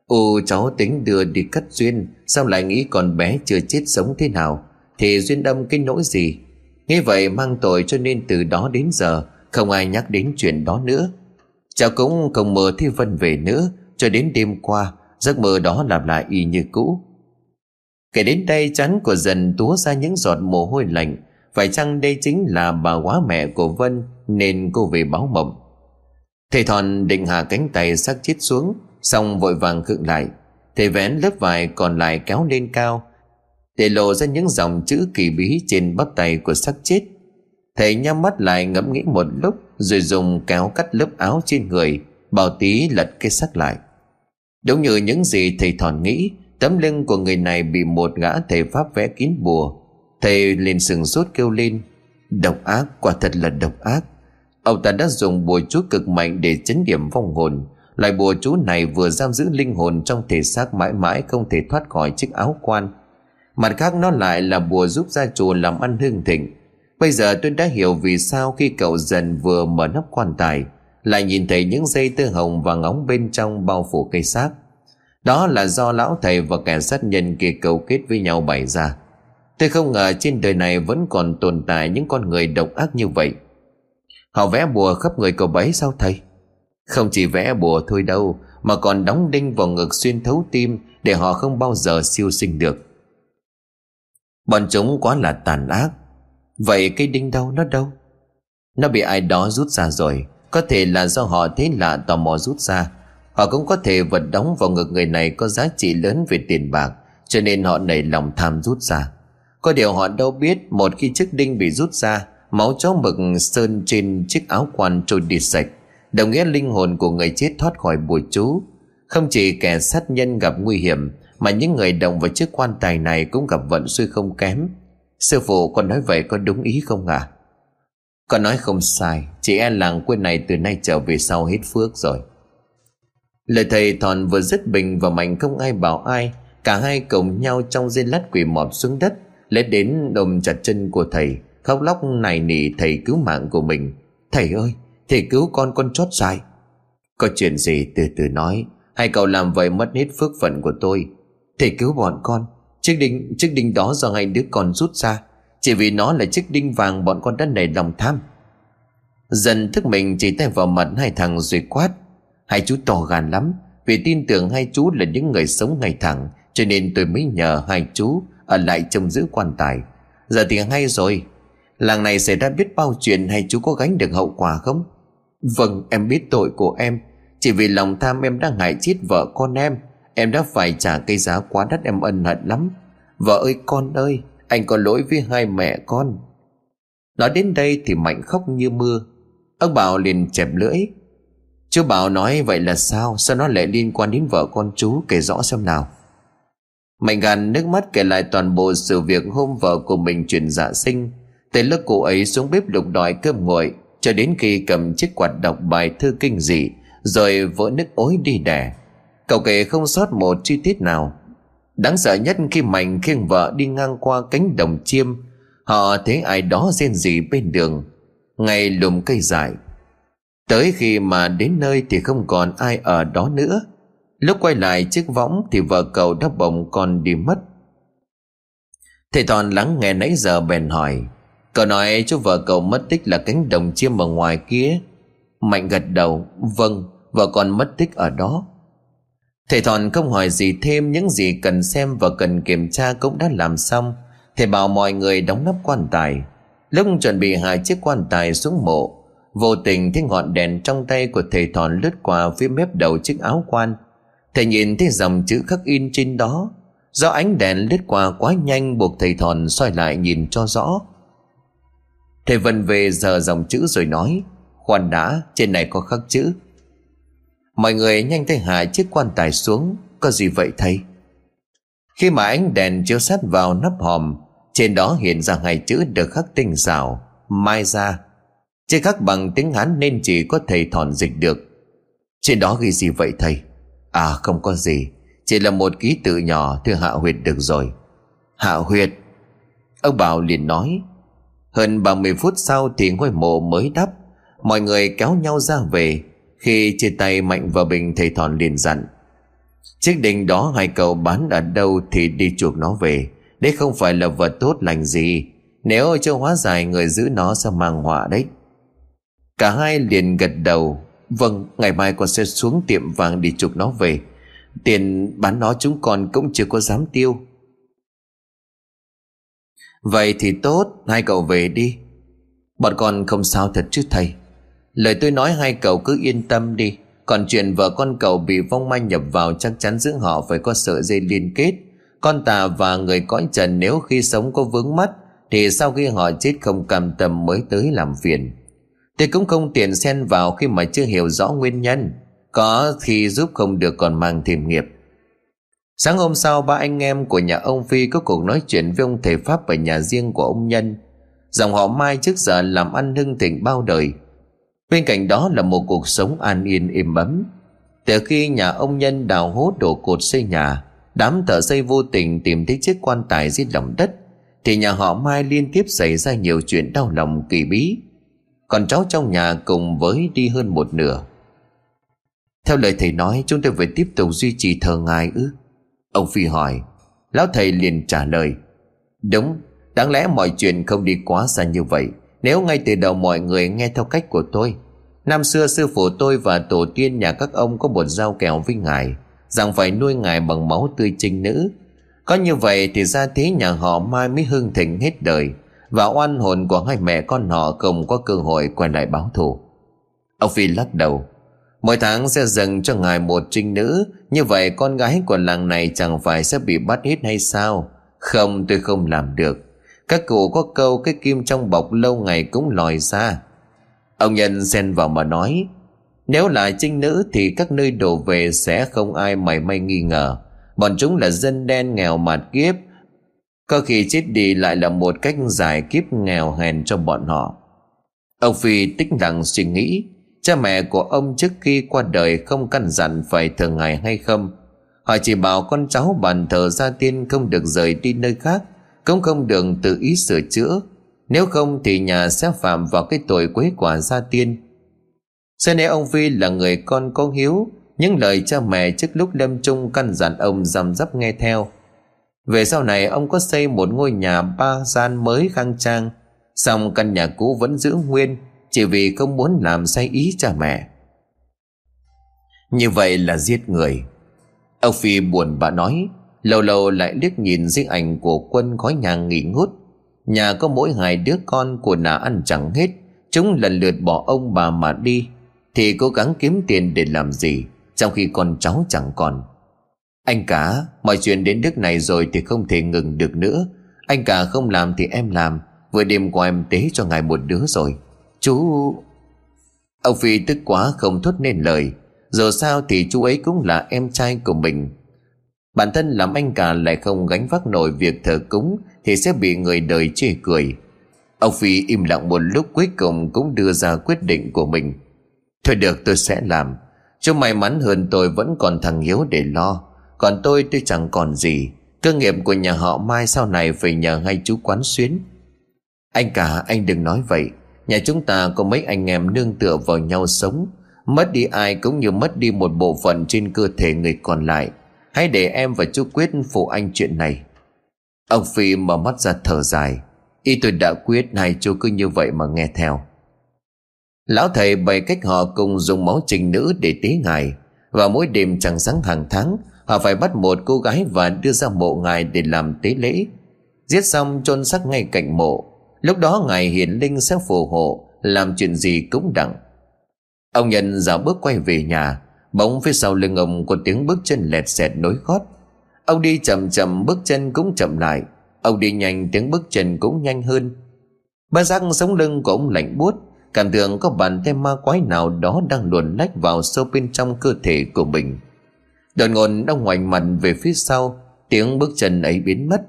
U cháu tính đưa đi cắt duyên, Sao lại nghĩ con bé chưa chết sống thế nào? Thì duyên đâm cái nỗi gì? Nghĩ vậy mang tội cho nên từ đó đến giờ không ai nhắc đến chuyện đó nữa. Cháu cũng không mơ thấy Vân về nữa, Cho đến đêm qua, Giấc mơ đó làm lại y như cũ. Kể đến đây chắn của dần túa ra những giọt mồ hôi lạnh, Phải chăng đây chính là bà quá mẹ của Vân Nên cô về báo mộng? Thầy Thòn định hạ cánh tay xác chết xuống, Xong vội vàng khựng lại. Thầy vén lớp vải còn lại kéo lên cao, Để lộ ra những dòng chữ kỳ bí trên bắp tay của xác chết. Thầy nhắm mắt lại ngẫm nghĩ một lúc, Rồi dùng kéo cắt lớp áo trên người, Bảo tí lật cái xác lại. Đúng như những gì thầy thòn nghĩ, Tấm lưng của người này bị một gã thầy pháp vẽ kín bùa. Thầy liền sừng sốt kêu lên, Độc ác, quả thật là độc ác. Ông ta đã dùng bùa chú cực mạnh để chấn điểm vong hồn. Loại bùa chú này vừa giam giữ linh hồn trong thể xác mãi mãi không thể thoát khỏi chiếc áo quan. Mặt khác nó lại là bùa giúp gia chùa làm ăn hương thịnh. Bây giờ tôi đã hiểu vì sao khi cậu dần vừa mở nắp quan tài, Lại nhìn thấy những dây tơ hồng và ngóng bên trong bao phủ cây xác. Đó là do lão thầy và kẻ sát nhân kia cấu kết với nhau bày ra. Tôi không ngờ trên đời này vẫn còn tồn tại những con người độc ác như vậy. Họ vẽ bùa khắp người cậu bấy sao thầy? Không chỉ vẽ bùa thôi đâu, Mà còn đóng đinh vào ngực xuyên thấu tim Để họ không bao giờ siêu sinh được. Bọn chúng quá là tàn ác. Vậy cây đinh đâu nó đâu? Nó bị ai đó rút ra rồi. Có thể là do họ thấy lạ tò mò rút ra. Họ cũng có thể vật đóng vào ngực người này Có giá trị lớn về tiền bạc, Cho nên họ nảy lòng tham rút ra. Có điều họ đâu biết Một khi chiếc đinh bị rút ra, Máu chó mực sơn trên chiếc áo quan trôi đi sạch, Đồng nghĩa linh hồn của người chết thoát khỏi bùa chú. Không chỉ kẻ sát nhân gặp nguy hiểm, Mà những người động vào chiếc quan tài này Cũng gặp vận suy không kém. Sư phụ con nói vậy có đúng ý không à Con nói không sai Chị em làng quê này từ nay trở về sau hết phước rồi. Lời thầy thòn vừa dứt bình và mạnh không ai bảo ai, Cả hai cùng nhau trong dây lát quỷ mọp xuống đất, Lấy đến đồm chặt chân của thầy, Khóc lóc này nỉ thầy cứu mạng của mình. Thầy ơi, Thầy cứu con con chót dài Có chuyện gì từ từ nói, Hai cậu làm vậy mất hết phước phận của tôi. Thầy cứu bọn con Chiếc đinh, chiếc đinh đó do hai đứa con rút ra. Chỉ vì nó là chiếc đinh vàng bọn con đã nảy lòng tham. Dần thức mình chỉ tay vào mặt hai thằng rồi quát. Hai chú to gan lắm Vì tin tưởng hai chú là những người sống ngày thẳng Cho nên tôi mới nhờ hai chú Ở lại trông giữ quan tài. Giờ thì hay rồi. Làng này xảy ra biết bao chuyện Hay chú có gánh được hậu quả không? Vâng em biết tội của em. Chỉ vì lòng tham em đang hại chết vợ con em. Em đã phải trả cây giá quá đắt, em ân hận lắm. Vợ ơi, con ơi, Anh có lỗi với hai mẹ con. Nói đến đây thì Mạnh khóc như mưa. Ông Bảo liền chẹp lưỡi. Chú Bảo nói, vậy là sao? Sao nó lại liên quan đến vợ con chú? Kể rõ xem nào. Mạnh gàn nước mắt kể lại toàn bộ sự việc hôm vợ của mình chuyển dạ sinh. Tới lớp cô ấy xuống bếp lục đòi cơm nguội, Cho đến khi cầm chiếc quạt đọc bài thư kinh dị, Rồi vỡ nước ối đi đẻ Cậu kể không sót một chi tiết nào. Đáng sợ nhất khi Mạnh khiêng vợ đi ngang qua cánh đồng chiêm, Họ thấy ai đó rên rỉ bên đường, Ngay lùm cây dại. Tới khi mà đến nơi thì không còn ai ở đó nữa. Lúc quay lại chiếc võng thì vợ cậu đã bồng con đi mất. Thầy Toàn lắng nghe nãy giờ bèn hỏi, Cậu nói chú vợ cậu mất tích là cánh đồng chiêm ở ngoài kia? Mạnh gật đầu Vâng Vợ con mất tích ở đó. Thầy Thòn không hỏi gì thêm, Những gì cần xem và cần kiểm tra cũng đã làm xong. Thầy bảo mọi người đóng nắp quan tài. Lúc chuẩn bị hai chiếc quan tài xuống mộ, Vô tình thấy ngọn đèn trong tay của thầy Thòn lướt qua phía mép đầu chiếc áo quan. Thầy nhìn thấy dòng chữ khắc in trên đó. Do ánh đèn lướt qua quá nhanh, buộc thầy Thòn xoay lại nhìn cho rõ. Thầy vần về giờ dòng chữ rồi nói, Khoan đã, trên này có khắc chữ. Mọi người nhanh tay hạ chiếc quan tài xuống, Có gì vậy thầy? Khi mà ánh đèn chiếu sát vào nắp hòm, Trên đó hiện ra hai chữ được khắc tinh xảo, Mai ra Chỉ khắc bằng tiếng Hán nên chỉ có thầy thòn dịch được. Trên đó ghi gì vậy thầy? À không có gì. Chỉ là một ký tự nhỏ, Thưa Hạ Huyệt được rồi. Hạ Huyệt, Ông Bảo liền nói. Hơn 30 phút sau thì ngôi mộ mới đắp, Mọi người kéo nhau ra về. Khi chia tay Mạnh và Bình, Thầy Thòn liền dặn, Chiếc đình đó hai cậu bán ở đâu Thì đi chuộc nó về. Đấy không phải là vật tốt lành gì. Nếu cho hóa giải, người giữ nó sẽ mang họa đấy. Cả hai liền gật đầu Vâng ngày mai con sẽ xuống tiệm vàng đi chuộc nó về. Tiền bán nó chúng con cũng chưa có dám tiêu. Vậy thì tốt, Hai cậu về đi. Bọn con không sao thật chứ thầy. Lời tôi nói hai cậu cứ yên tâm đi. Còn chuyện vợ con cậu bị vong ma nhập vào Chắc chắn giữa họ phải có sợi dây liên kết. Con tà và người cõi trần Nếu khi sống có vướng mắt, Thì sau khi họ chết không cam tâm mới tới làm phiền. Tôi cũng không tiện xen vào Khi mà chưa hiểu rõ nguyên nhân. Có khi giúp không được còn mang thêm nghiệp. Sáng hôm sau, ba anh em của nhà ông Phi có cuộc nói chuyện với ông thầy Pháp ở nhà riêng của ông Nhân. Dòng họ Mai trước giờ làm ăn hưng thịnh bao đời. Bên cạnh đó là một cuộc sống an yên êm ấm. Từ khi nhà ông Nhân đào hố đổ cột xây nhà, Đám thợ xây vô tình tìm thấy chiếc quan tài dưới lòng đất, Thì nhà họ Mai liên tiếp xảy ra nhiều chuyện đau lòng kỳ bí. Còn cháu trong nhà cùng với đi hơn một nửa. Theo lời thầy nói, chúng tôi phải tiếp tục duy trì thờ ngài ư? Ông Phi hỏi. Lão thầy liền trả lời. Đúng, Đáng lẽ mọi chuyện không đi quá xa như vậy nếu ngay từ đầu mọi người nghe theo cách của tôi, Năm xưa sư phụ tôi và tổ tiên nhà các ông có một giao kèo với ngài, Rằng phải nuôi ngài bằng máu tươi trinh nữ. Có như vậy thì ra thế nhà họ mai mới hưng thịnh hết đời, Và oan hồn của hai mẹ con họ không có cơ hội quay lại báo thù. Ông Phi lắc đầu, Mỗi tháng sẽ dâng cho ngài một trinh nữ, Như vậy con gái của làng này chẳng phải sẽ bị bắt hết hay sao? Không, tôi không làm được các cụ có câu cái kim trong bọc lâu ngày cũng lòi ra. Ông nhân xen vào mà nói, Nếu là trinh nữ thì các nơi đổ về sẽ không ai mảy may nghi ngờ. Bọn chúng là dân đen nghèo mạt kiếp. Có khi chết đi lại là một cách giải kiếp nghèo hèn cho bọn họ. Ông Phi tích lặng suy nghĩ, Cha mẹ của ông trước khi qua đời không căn dặn phải thường ngày hay không? Họ chỉ bảo con cháu bàn thờ gia tiên không được rời đi nơi khác cũng không được tự ý sửa chữa. Nếu không thì nhà sẽ phạm vào cái tội quấy quả gia tiên. Xem này ông Phi là người con có hiếu, Những lời cha mẹ trước lúc lâm chung căn dặn ông rằm rắp nghe theo. Về sau này, ông có xây một ngôi nhà ba gian mới khang trang Xong căn nhà cũ vẫn giữ nguyên, Chỉ vì không muốn làm sai ý cha mẹ. Như vậy là giết người. Ông Phi buồn bã nói Lâu lâu lại liếc nhìn di ảnh của quân khói nhà nghỉ ngút. Nhà có mỗi hai đứa con của nà ăn chẳng hết. Chúng lần lượt bỏ ông bà mà đi. Thì cố gắng kiếm tiền để làm gì, Trong khi con cháu chẳng còn. Anh cả, Mọi chuyện đến nước này rồi thì không thể ngừng được nữa. Anh cả không làm thì em làm, Vừa đêm qua em tế cho ngài một đứa rồi. Chú Ông Phi tức quá không thốt nên lời. Dù sao thì chú ấy cũng là em trai của mình. Bản thân làm anh cả lại không gánh vác nổi việc thờ cúng Thì sẽ bị người đời chê cười. Ông Phi im lặng một lúc cuối cùng cũng đưa ra quyết định của mình. Thôi được, tôi sẽ làm. Chú may mắn hơn tôi vẫn còn thằng Hiếu để lo. Còn tôi tôi chẳng còn gì, Cơ nghiệp của nhà họ Mai sau này phải nhờ ngay chú quán xuyến. Anh cả, anh đừng nói vậy. Nhà chúng ta có mấy anh em nương tựa vào nhau sống. Mất đi ai cũng như mất đi một bộ phận trên cơ thể người còn lại. Hãy để em và chú Quyết phụ anh chuyện này. Ông Phi mở mắt ra thở dài. Y tôi đã quyết hai chú cứ như vậy mà nghe theo. Lão thầy bày cách họ cùng dùng máu trình nữ để tế ngài. Và mỗi đêm chẳng sáng hàng tháng, Họ phải bắt một cô gái và đưa ra mộ ngài để làm tế lễ. Giết xong chôn xác ngay cạnh mộ. Lúc đó ngài hiển linh sẽ phù hộ, Làm chuyện gì cũng đặng. Ông nhân dạo bước quay về nhà. Bỗng phía sau lưng ông có tiếng bước chân lẹt xẹt nối gót. Ông đi chậm chậm, bước chân cũng chậm lại. Ông đi nhanh, tiếng bước chân cũng nhanh hơn. Ba giác sống lưng của ông lạnh buốt. Cảm tưởng có bàn tay ma quái nào đó đang luồn lách vào sâu bên trong cơ thể của mình. Đột ngột ông ngoảnh mặt về phía sau, Tiếng bước chân ấy biến mất.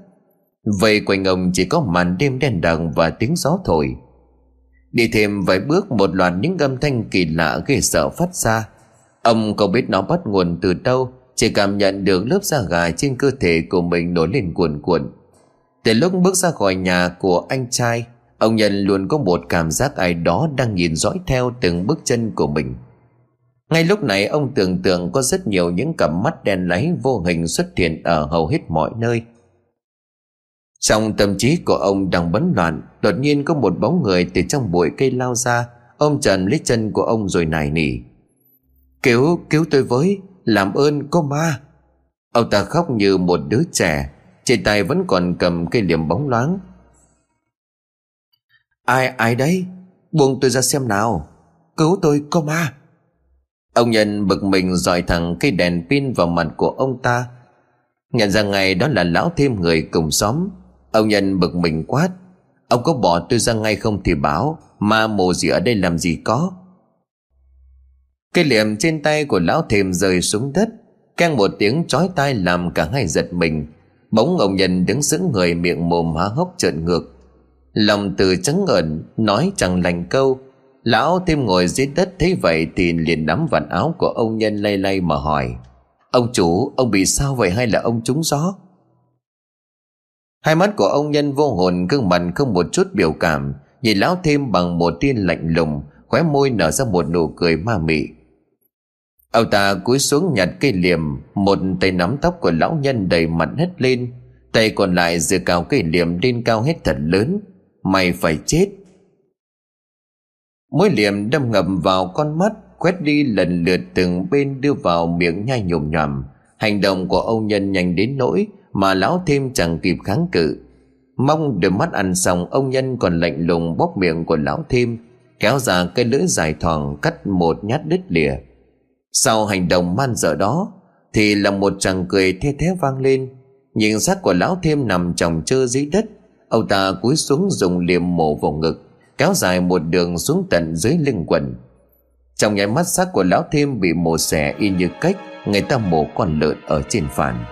Vậy quanh ông chỉ có màn đêm đen đặc và tiếng gió thổi. Đi thêm vài bước, một loạt những âm thanh kỳ lạ ghê sợ phát ra. Ông không biết nó bắt nguồn từ đâu? Chỉ cảm nhận được lớp da gà trên cơ thể của mình nổi lên cuồn cuộn. Từ lúc bước ra khỏi nhà của anh trai, Ông Nhân luôn có một cảm giác ai đó đang nhìn dõi theo từng bước chân của mình. Ngay lúc này, ông tưởng tượng có rất nhiều những cặp mắt đen láy vô hình xuất hiện ở hầu hết mọi nơi. Trong tâm trí của ông đang bấn loạn, Đột nhiên có một bóng người từ trong bụi cây lao ra. Ông Trần lấy chân của ông rồi nài nỉ. Cứu, cứu tôi với Làm ơn có ma. Ông ta khóc như một đứa trẻ Trên tay vẫn còn cầm cây liềm bóng loáng. Ai, ai đấy? Buông tôi ra xem nào. Cứu tôi có ma. Ông nhân bực mình dòi thẳng cây đèn pin vào mặt của ông ta. Nhận ra ngày đó là lão thêm người cùng xóm. Ông nhân bực mình quát. Ông có bỏ tôi ra ngay không thì báo Ma mồ gì ở đây làm gì có? Cây liềm trên tay của lão thềm rơi xuống đất, Keng một tiếng chói tai làm cả hai giật mình. Bỗng ông nhân đứng sững người miệng mồm há hốc trợn ngược. Lòng từ trắng ẩn, Nói chẳng lành câu. Lão thêm ngồi dưới đất thấy vậy Thì liền nắm vạt áo của ông nhân lay lay mà hỏi, Ông chủ, ông bị sao vậy hay là ông trúng gió? Hai mắt của ông nhân vô hồn, gương mặt không một chút biểu cảm, Nhìn lão thêm bằng một tia lạnh lùng, Khóe môi nở ra một nụ cười ma mị. Ông ta cúi xuống nhặt cây liềm, Một tay nắm tóc của lão nhân đầy mặt hết lên, Tay còn lại giơ cao cây liềm lên cao hết thật lớn. Mày phải chết. Mũi liềm đâm ngầm vào con mắt, Quét đi lần lượt từng bên đưa vào miệng nhai nhồm nhòm. Hành động của ông nhân nhanh đến nỗi mà lão thêm chẳng kịp kháng cự. Mong được mắt ăn xong, ông nhân còn lạnh lùng bóp miệng của lão thêm, kéo ra cây lưỡi dài thoảng cắt một nhát đứt lìa sau hành động man dở đó, thì là một chàng cười the thé vang lên. Nhìn xác của lão thêm nằm chồng chơ dưới đất, ông ta cúi xuống dùng liềm mổ vào ngực, kéo dài một đường xuống tận dưới lưng quần. Trong nháy mắt, xác của lão thêm bị mổ xẻ y như cách người ta mổ con lợn ở trên phản.